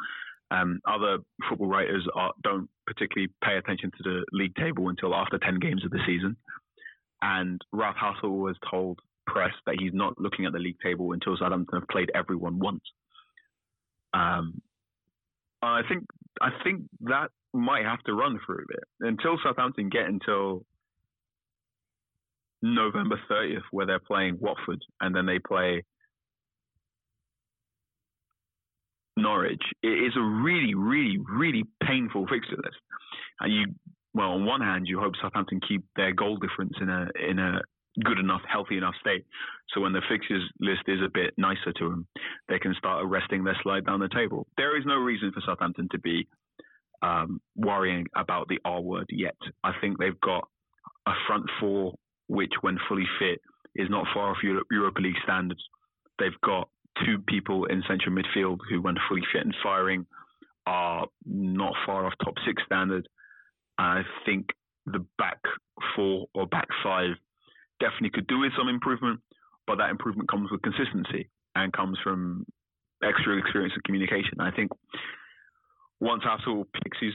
Um, other football writers are, don't particularly pay attention to the league table until after 10 games of the season. And Ralph Hassel has told press that he's not looking at the league table until Southampton have played everyone once. Um, I think I think that might have to run for a bit until Southampton get until November 30th, where they're playing Watford, and then they play Norwich. It is a really, really, really painful fixture list, and you. Well, on one hand, you hope Southampton keep their goal difference in a in a good enough, healthy enough state. So when the fixtures list is a bit nicer to them, they can start arresting their slide down the table. There is no reason for Southampton to be um, worrying about the R word yet. I think they've got a front four which, when fully fit, is not far off Euro- Europa League standards. They've got two people in central midfield who, when fully fit and firing, are not far off top six standard. I think the back four or back five definitely could do with some improvement, but that improvement comes with consistency and comes from extra experience and communication. I think once Hassel picks his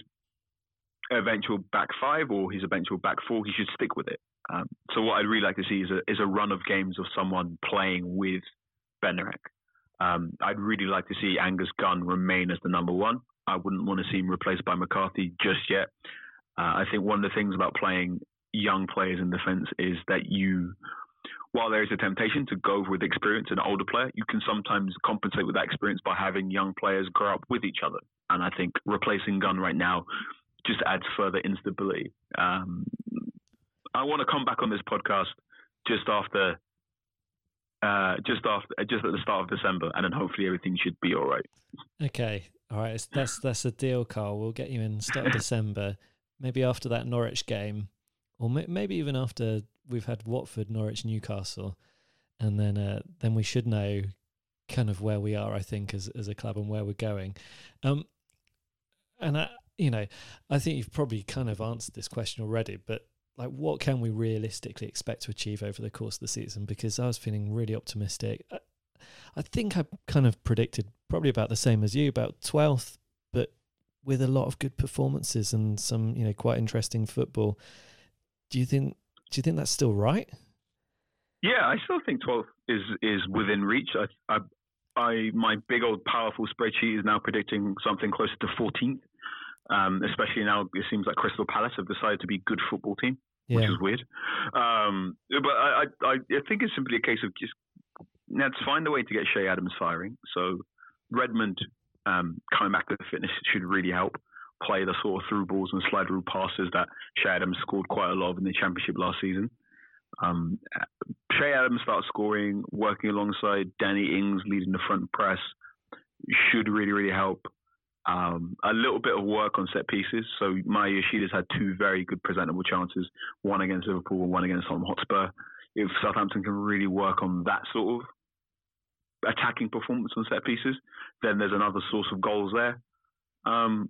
eventual back five or his eventual back four, he should stick with it. Um, so what I'd really like to see is a, is a run of games of someone playing with Bednarek. Um, I'd really like to see Angus Gunn remain as the number one. I wouldn't want to see him replaced by McCarthy just yet. Uh, I think one of the things about playing young players in defence is that you, while there is a temptation to go with experience and older player, you can sometimes compensate with that experience by having young players grow up with each other and I think replacing Gunn right now just adds further instability. Um, I want to come back on this podcast just after, uh, just after, just at the start of December, and then hopefully everything should be all right. Okay, all right, that's that's a deal, Carl. We'll get you in start of December, maybe after that Norwich game, or maybe even after we've had Watford, Norwich, Newcastle, and then uh, then we should know kind of where we are. I think as as a club and where we're going. Um, and I, you know, I think you've probably kind of answered this question already, but like, what can we realistically expect to achieve over the course of the season? Because I was feeling really optimistic. I, think I kind of predicted probably about the same as you, about twelfth, but with a lot of good performances and some, you know, quite interesting football. Do you think? Do you think that's still right? Yeah, I still think 12th is is within reach. I, I, I, my big old powerful spreadsheet is now predicting something closer to 14th. Um, especially now, it seems like Crystal Palace have decided to be a good football team, yeah. which is weird. Um, but I, I, I think it's simply a case of just let's find a way to get Che Adams firing. So Redmond um, coming back to fitness should really help play the sort of through balls and slide rule passes that Che Adams scored quite a lot of in the championship last season. Um, Che Adams starts scoring, working alongside Danny Ings, leading the front press, should really, really help. Um, a little bit of work on set pieces. So Maya Yoshida's had two very good presentable chances, one against Liverpool and one against Tottenham Hotspur. If Southampton can really work on that sort of attacking performance on set pieces, then there's another source of goals there. Um,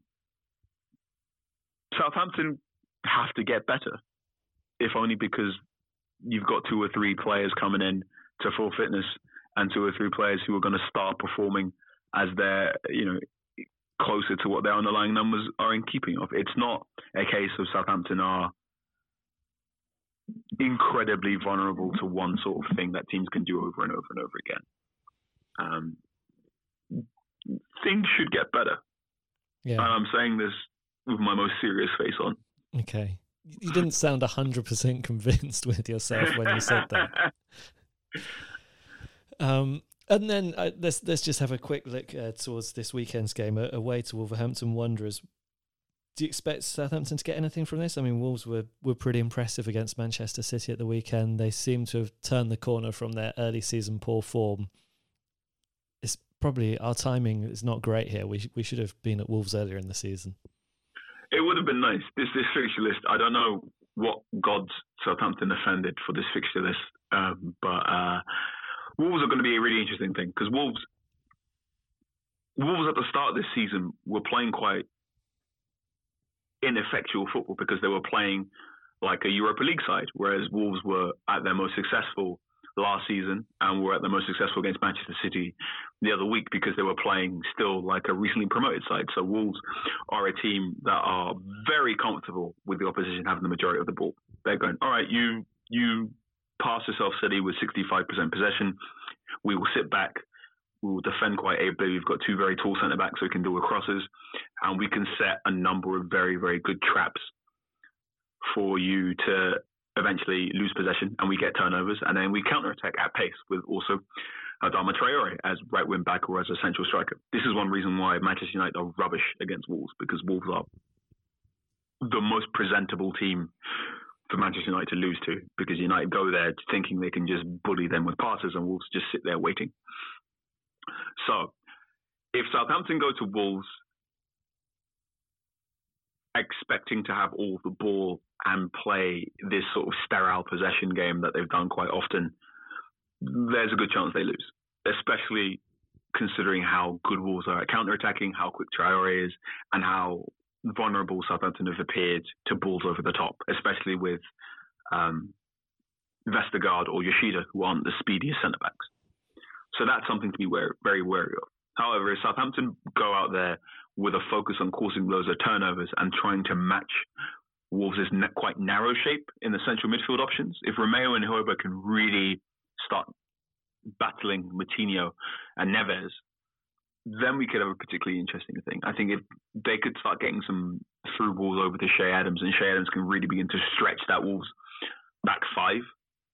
Southampton have to get better, if only because you've got two or three players coming in to full fitness and two or three players who are going to start performing as they're, you know, closer to what their underlying numbers are in keeping of. It's not a case of Southampton are incredibly vulnerable to one sort of thing that teams can do over and over and over again. Um, things should get better. Yeah. And I'm saying this with my most serious face on. Okay. You didn't sound 100% convinced with yourself when you said that. Um, and then uh, let's let's just have a quick look uh, towards this weekend's game away to Wolverhampton Wanderers. Do you expect Southampton to get anything from this? I mean, Wolves were, were pretty impressive against Manchester City at the weekend. They seem to have turned the corner from their early season poor form. It's probably our timing is not great here. We we should have been at Wolves earlier in the season. It would have been nice. This this fixture list. I don't know what gods Southampton offended for this fixture list, um, but uh, Wolves are going to be a really interesting thing because Wolves, Wolves at the start of this season were playing quite ineffectual football because they were playing like a Europa League side, whereas Wolves were at their most successful last season and were at their most successful against Manchester City the other week because they were playing still like a recently promoted side. So Wolves are a team that are very comfortable with the opposition having the majority of the ball. They're going, all right, you you pass yourself City with 65% possession. We will sit back. We will defend quite ably. We've got two very tall centre backs so we can deal with crosses, and we can set a number of very, very good traps for you to eventually lose possession and we get turnovers, and then we counter attack at pace with also Adama Traore as right wing back or as a central striker. This is one reason why Manchester United are rubbish against Wolves because Wolves are the most presentable team for Manchester United to lose to because United go there thinking they can just bully them with passes and Wolves just sit there waiting. So, if Southampton go to Wolves expecting to have all the ball and play this sort of sterile possession game that they've done quite often, there's a good chance they lose, especially considering how good Wolves are at counter attacking, how quick Traore is, and how vulnerable Southampton have appeared to balls over the top, especially with um, Vestergaard or Yoshida, who aren't the speediest centre backs. So that's something to be wary, very wary of. However, if Southampton go out there with a focus on causing loads of turnovers and trying to match Wolves' quite narrow shape in the central midfield options, if Romeu and Højbjerg can really start battling Moutinho and Neves, then we could have a particularly interesting thing. I think if they could start getting some through balls over to Che Adams, and Che Adams can really begin to stretch that Wolves back five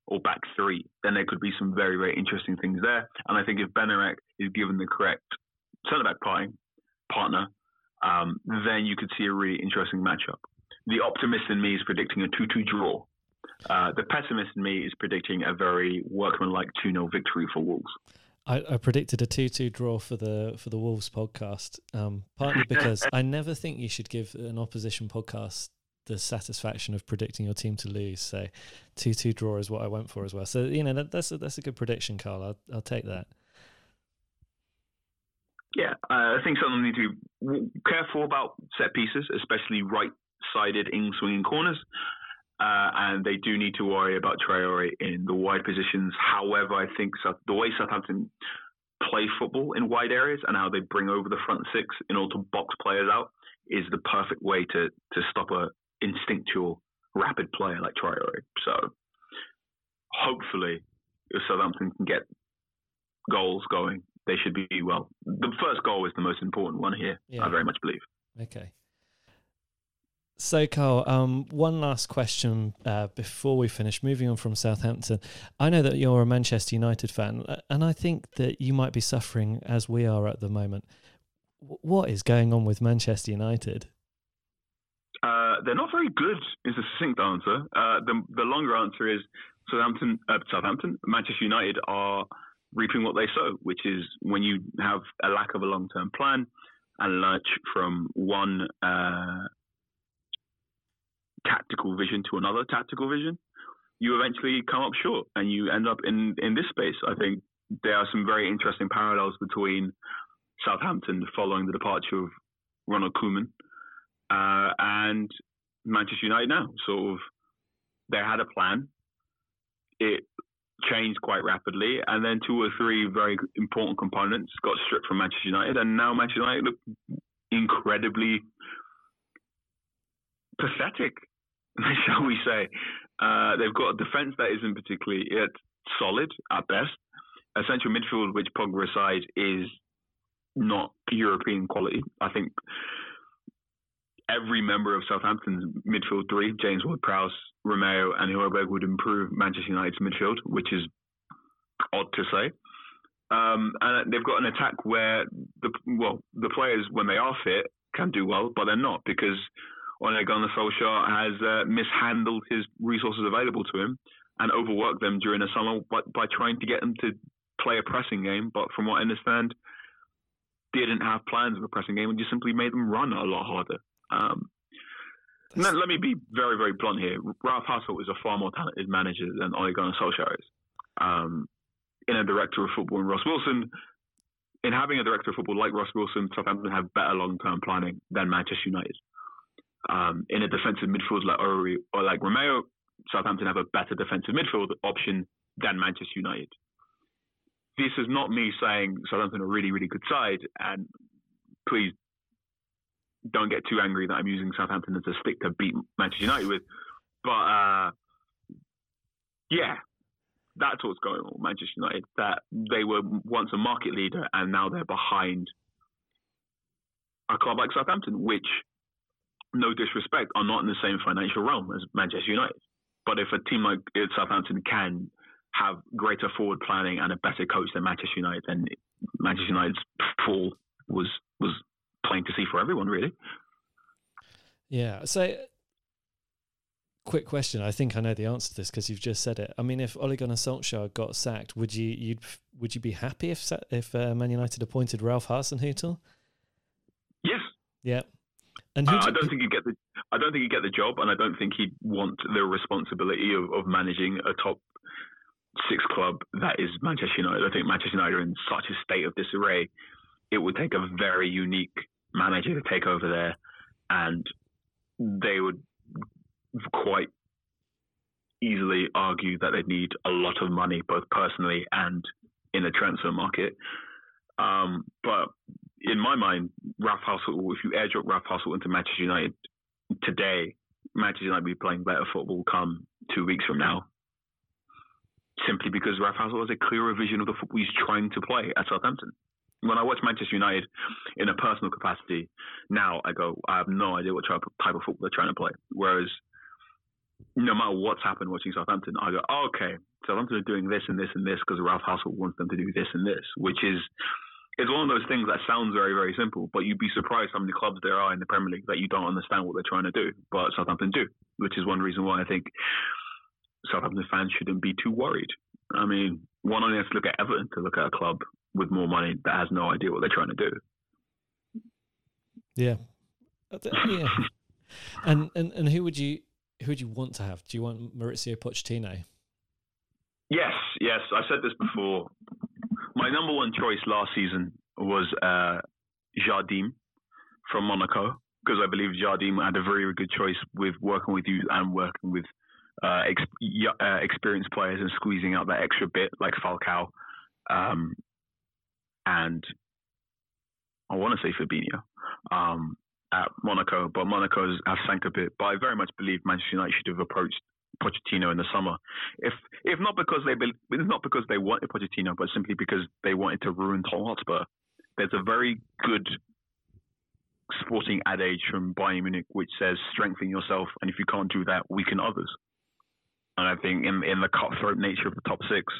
or back three, then there could be some very, very interesting things there. And I think if Bednarek is given the correct centre back partner, um, then you could see a really interesting matchup. The optimist in me is predicting a 2 2 draw. Uh, the pessimist in me is predicting a very workmanlike 2 0 victory for Wolves. I, I, predicted a two-two draw for the for the Wolves podcast, um, partly because I never think you should give an opposition podcast the satisfaction of predicting your team to lose. So, two-two draw is what I went for as well. So you know that, that's a, that's a good prediction, Carl. I'll, I'll take that. Yeah, uh, I think someone need to be careful about set pieces, especially right-sided in-swinging corners. Uh, and they do need to worry about Traore in the wide positions. However, I think the way Southampton play football in wide areas and how they bring over the front six in order to box players out is the perfect way to to stop a instinctual rapid player like Traore. So hopefully, if Southampton can get goals going, they should be well. The first goal is the most important one here. Yeah. I very much believe. Okay. So, Carl, um, one last question uh, before we finish. Moving on from Southampton, I know that you're a Manchester United fan, uh, and I think that you might be suffering as we are at the moment. What is going on with Manchester United? Uh, they're not very good. Is a succinct answer. Uh, the the longer answer is Southampton. Uh, Southampton, Manchester United are reaping what they sow, which is when you have a lack of a long term plan and lurch from one uh, tactical vision to another tactical vision, you eventually come up short and you end up in, in this space. I think there are some very interesting parallels between Southampton following the departure of Ronald Koeman uh, and Manchester United now. Sort of, they had a plan. It changed quite rapidly, and then two or three very important components got stripped from Manchester United, and now Manchester United look incredibly pathetic. shall we say. Uh, they've got a defence that isn't particularly solid at best. A central midfield which Pogba resides is not European quality. I think every member of Southampton's midfield three, James Ward-Prowse, Romeu, and Højbjerg, would improve Manchester United's midfield, which is odd to say. Um, and they've got an attack where the well, the players when they are fit can do well, but they're not because Ole Gunnar Solskjaer has uh, mishandled his resources available to him and overworked them during the summer by, by trying to get them to play a pressing game. But from what I understand, didn't have plans of a pressing game and just simply made them run a lot harder. Um, let, let, me be very, very blunt here. Ralph Hasenhüttl is a far more talented manager than Ole Gunnar Solskjaer is. Um, in a director of football, and Ross Wilson, in having a director of football like Ross Wilson, Southampton have better long-term planning than Manchester United. Um, in a defensive midfield like Ori or like Romeu, Southampton have a better defensive midfield option than Manchester United. This is not me saying Southampton are really, really good side, and please don't get too angry that I'm using Southampton as a stick to beat Manchester United with. But uh, yeah, that's what's going on with Manchester United. That they were once a market leader and now they're behind a club like Southampton, which no disrespect, are not in the same financial realm as Manchester United. But if a team like Southampton can have greater forward planning and a better coach than Manchester United, then Manchester United's fall was was plain to see for everyone, really. Yeah. So, quick question. I think I know the answer to this because you've just said it. I mean, if Ole Gunnar Solskjaer got sacked, would you you'd would you be happy if if uh, Man United appointed Ralph Hasenhüttl? Yes. Yeah. And uh, I don't think he'd get the I don't think he'd get the job, and I don't think he'd want the responsibility of, of managing a top six club that is Manchester United. I think Manchester United are in such a state of disarray. It would take a very unique manager to take over there, and they would quite easily argue that they need a lot of money, both personally and in the transfer market. Um, but in my mind, Ralph Hasenhüttl, if you airdrop Ralph Hasenhüttl into Manchester United today, Manchester United will be playing better football come two weeks from now. Simply because Ralph Hasenhüttl has a clearer vision of the football he's trying to play at Southampton. When I watch Manchester United in a personal capacity, now I go, I have no idea what type of, football they're trying to play. Whereas, no matter what's happened watching Southampton, I go, oh, okay, Southampton are doing this and this and this because Ralph Hasenhüttl wants them to do this and this, which is it's one of those things that sounds very, very simple, but you'd be surprised how many clubs there are in the Premier League that you don't understand what they're trying to do, but Southampton do, which is one reason why I think Southampton fans shouldn't be too worried. I mean, one only has to look at Everton to look at a club with more money that has no idea what they're trying to do. Yeah, yeah. and and and who would you who would you want to have? Do you want Maurizio Pochettino? Yes, yes. I said this before. My number one choice last season was uh, Jardim from Monaco because I believe Jardim had a very good choice with working with you and working with uh, ex- uh, experienced players and squeezing out that extra bit like Falcao um, and I want to say Fabinho um, at Monaco, but Monaco has sank a bit. But I very much believe Manchester United should have approached Pochettino in the summer, if if not because they it's not because they wanted Pochettino, but simply because they wanted to ruin Tottenham Hotspur. There's a very good sporting adage from Bayern Munich which says strengthen yourself, and if you can't do that, weaken others. And I think in in the cutthroat nature of the top six,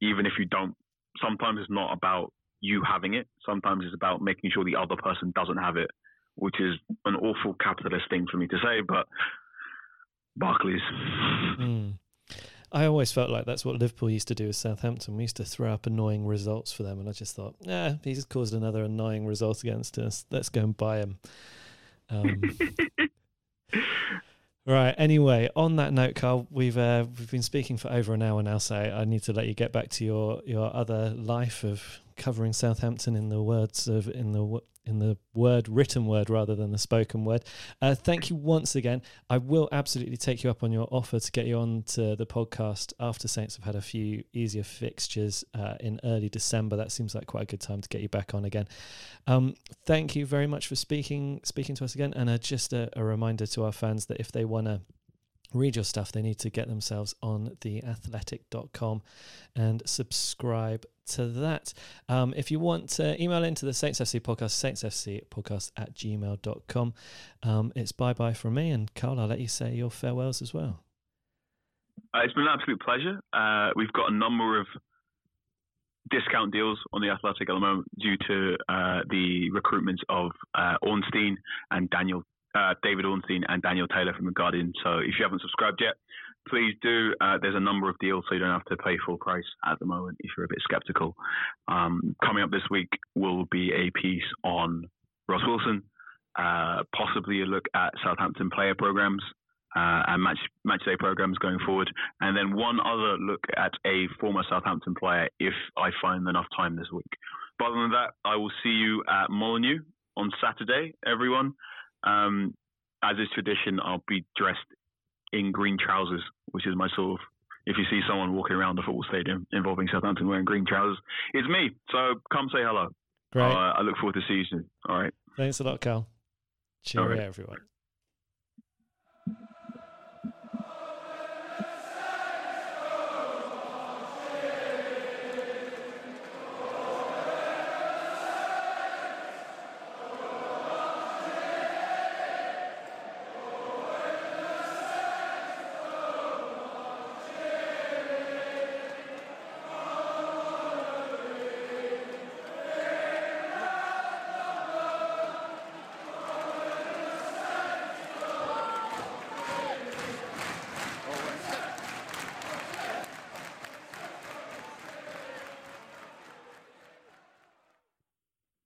even if you don't, sometimes it's not about you having it. Sometimes it's about making sure the other person doesn't have it, which is an awful capitalist thing for me to say, but Barclays. Mm. I always felt like that's what Liverpool used to do with Southampton. We used to throw up annoying results for them, and I just thought, yeah, he's caused another annoying result against us. Let's go and buy him. Um, right. Anyway, on that note, Carl, we've uh, we've been speaking for over an hour now, so I need to let you get back to your your other life of covering Southampton in the words of in the in the word written word rather than the spoken word. Uh, thank you once again. I will absolutely take you up on your offer to get you on to the podcast after Saints have had a few easier fixtures uh, in early December. That seems like quite a good time to get you back on again. Um, thank you very much for speaking speaking to us again, and uh, just a, a reminder to our fans that if they want to read your stuff, they need to get themselves on theathletic.com and subscribe to that. Um, if you want to email into the Saints FC podcast, saintsfc podcast at gmail.com. Um, it's bye bye from me. And Carl, I'll let you say your farewells as well. Uh, it's been an absolute pleasure. Uh, we've got a number of discount deals on the Athletic at the moment due to uh, the recruitment of uh, Ornstein and Daniel uh, David Ornstein and Daniel Taylor from The Guardian. So if you haven't subscribed yet, please do. Uh, there's a number of deals, so you don't have to pay full price at the moment if you're a bit skeptical. Um, coming up this week will be a piece on Ross Wilson, uh, possibly a look at Southampton player programs. Uh, and match match day programs going forward, and then one other look at a former Southampton player if I find enough time this week. But other than that, I will see you at Molineux on Saturday, everyone. Um, as is tradition, I'll be dressed in green trousers, which is my sort of. If you see someone walking around the football stadium involving Southampton wearing green trousers, it's me. So come say hello. Great. Uh, I look forward to seeing you. All right. Thanks a lot, Carl. Cheerio, right. everyone.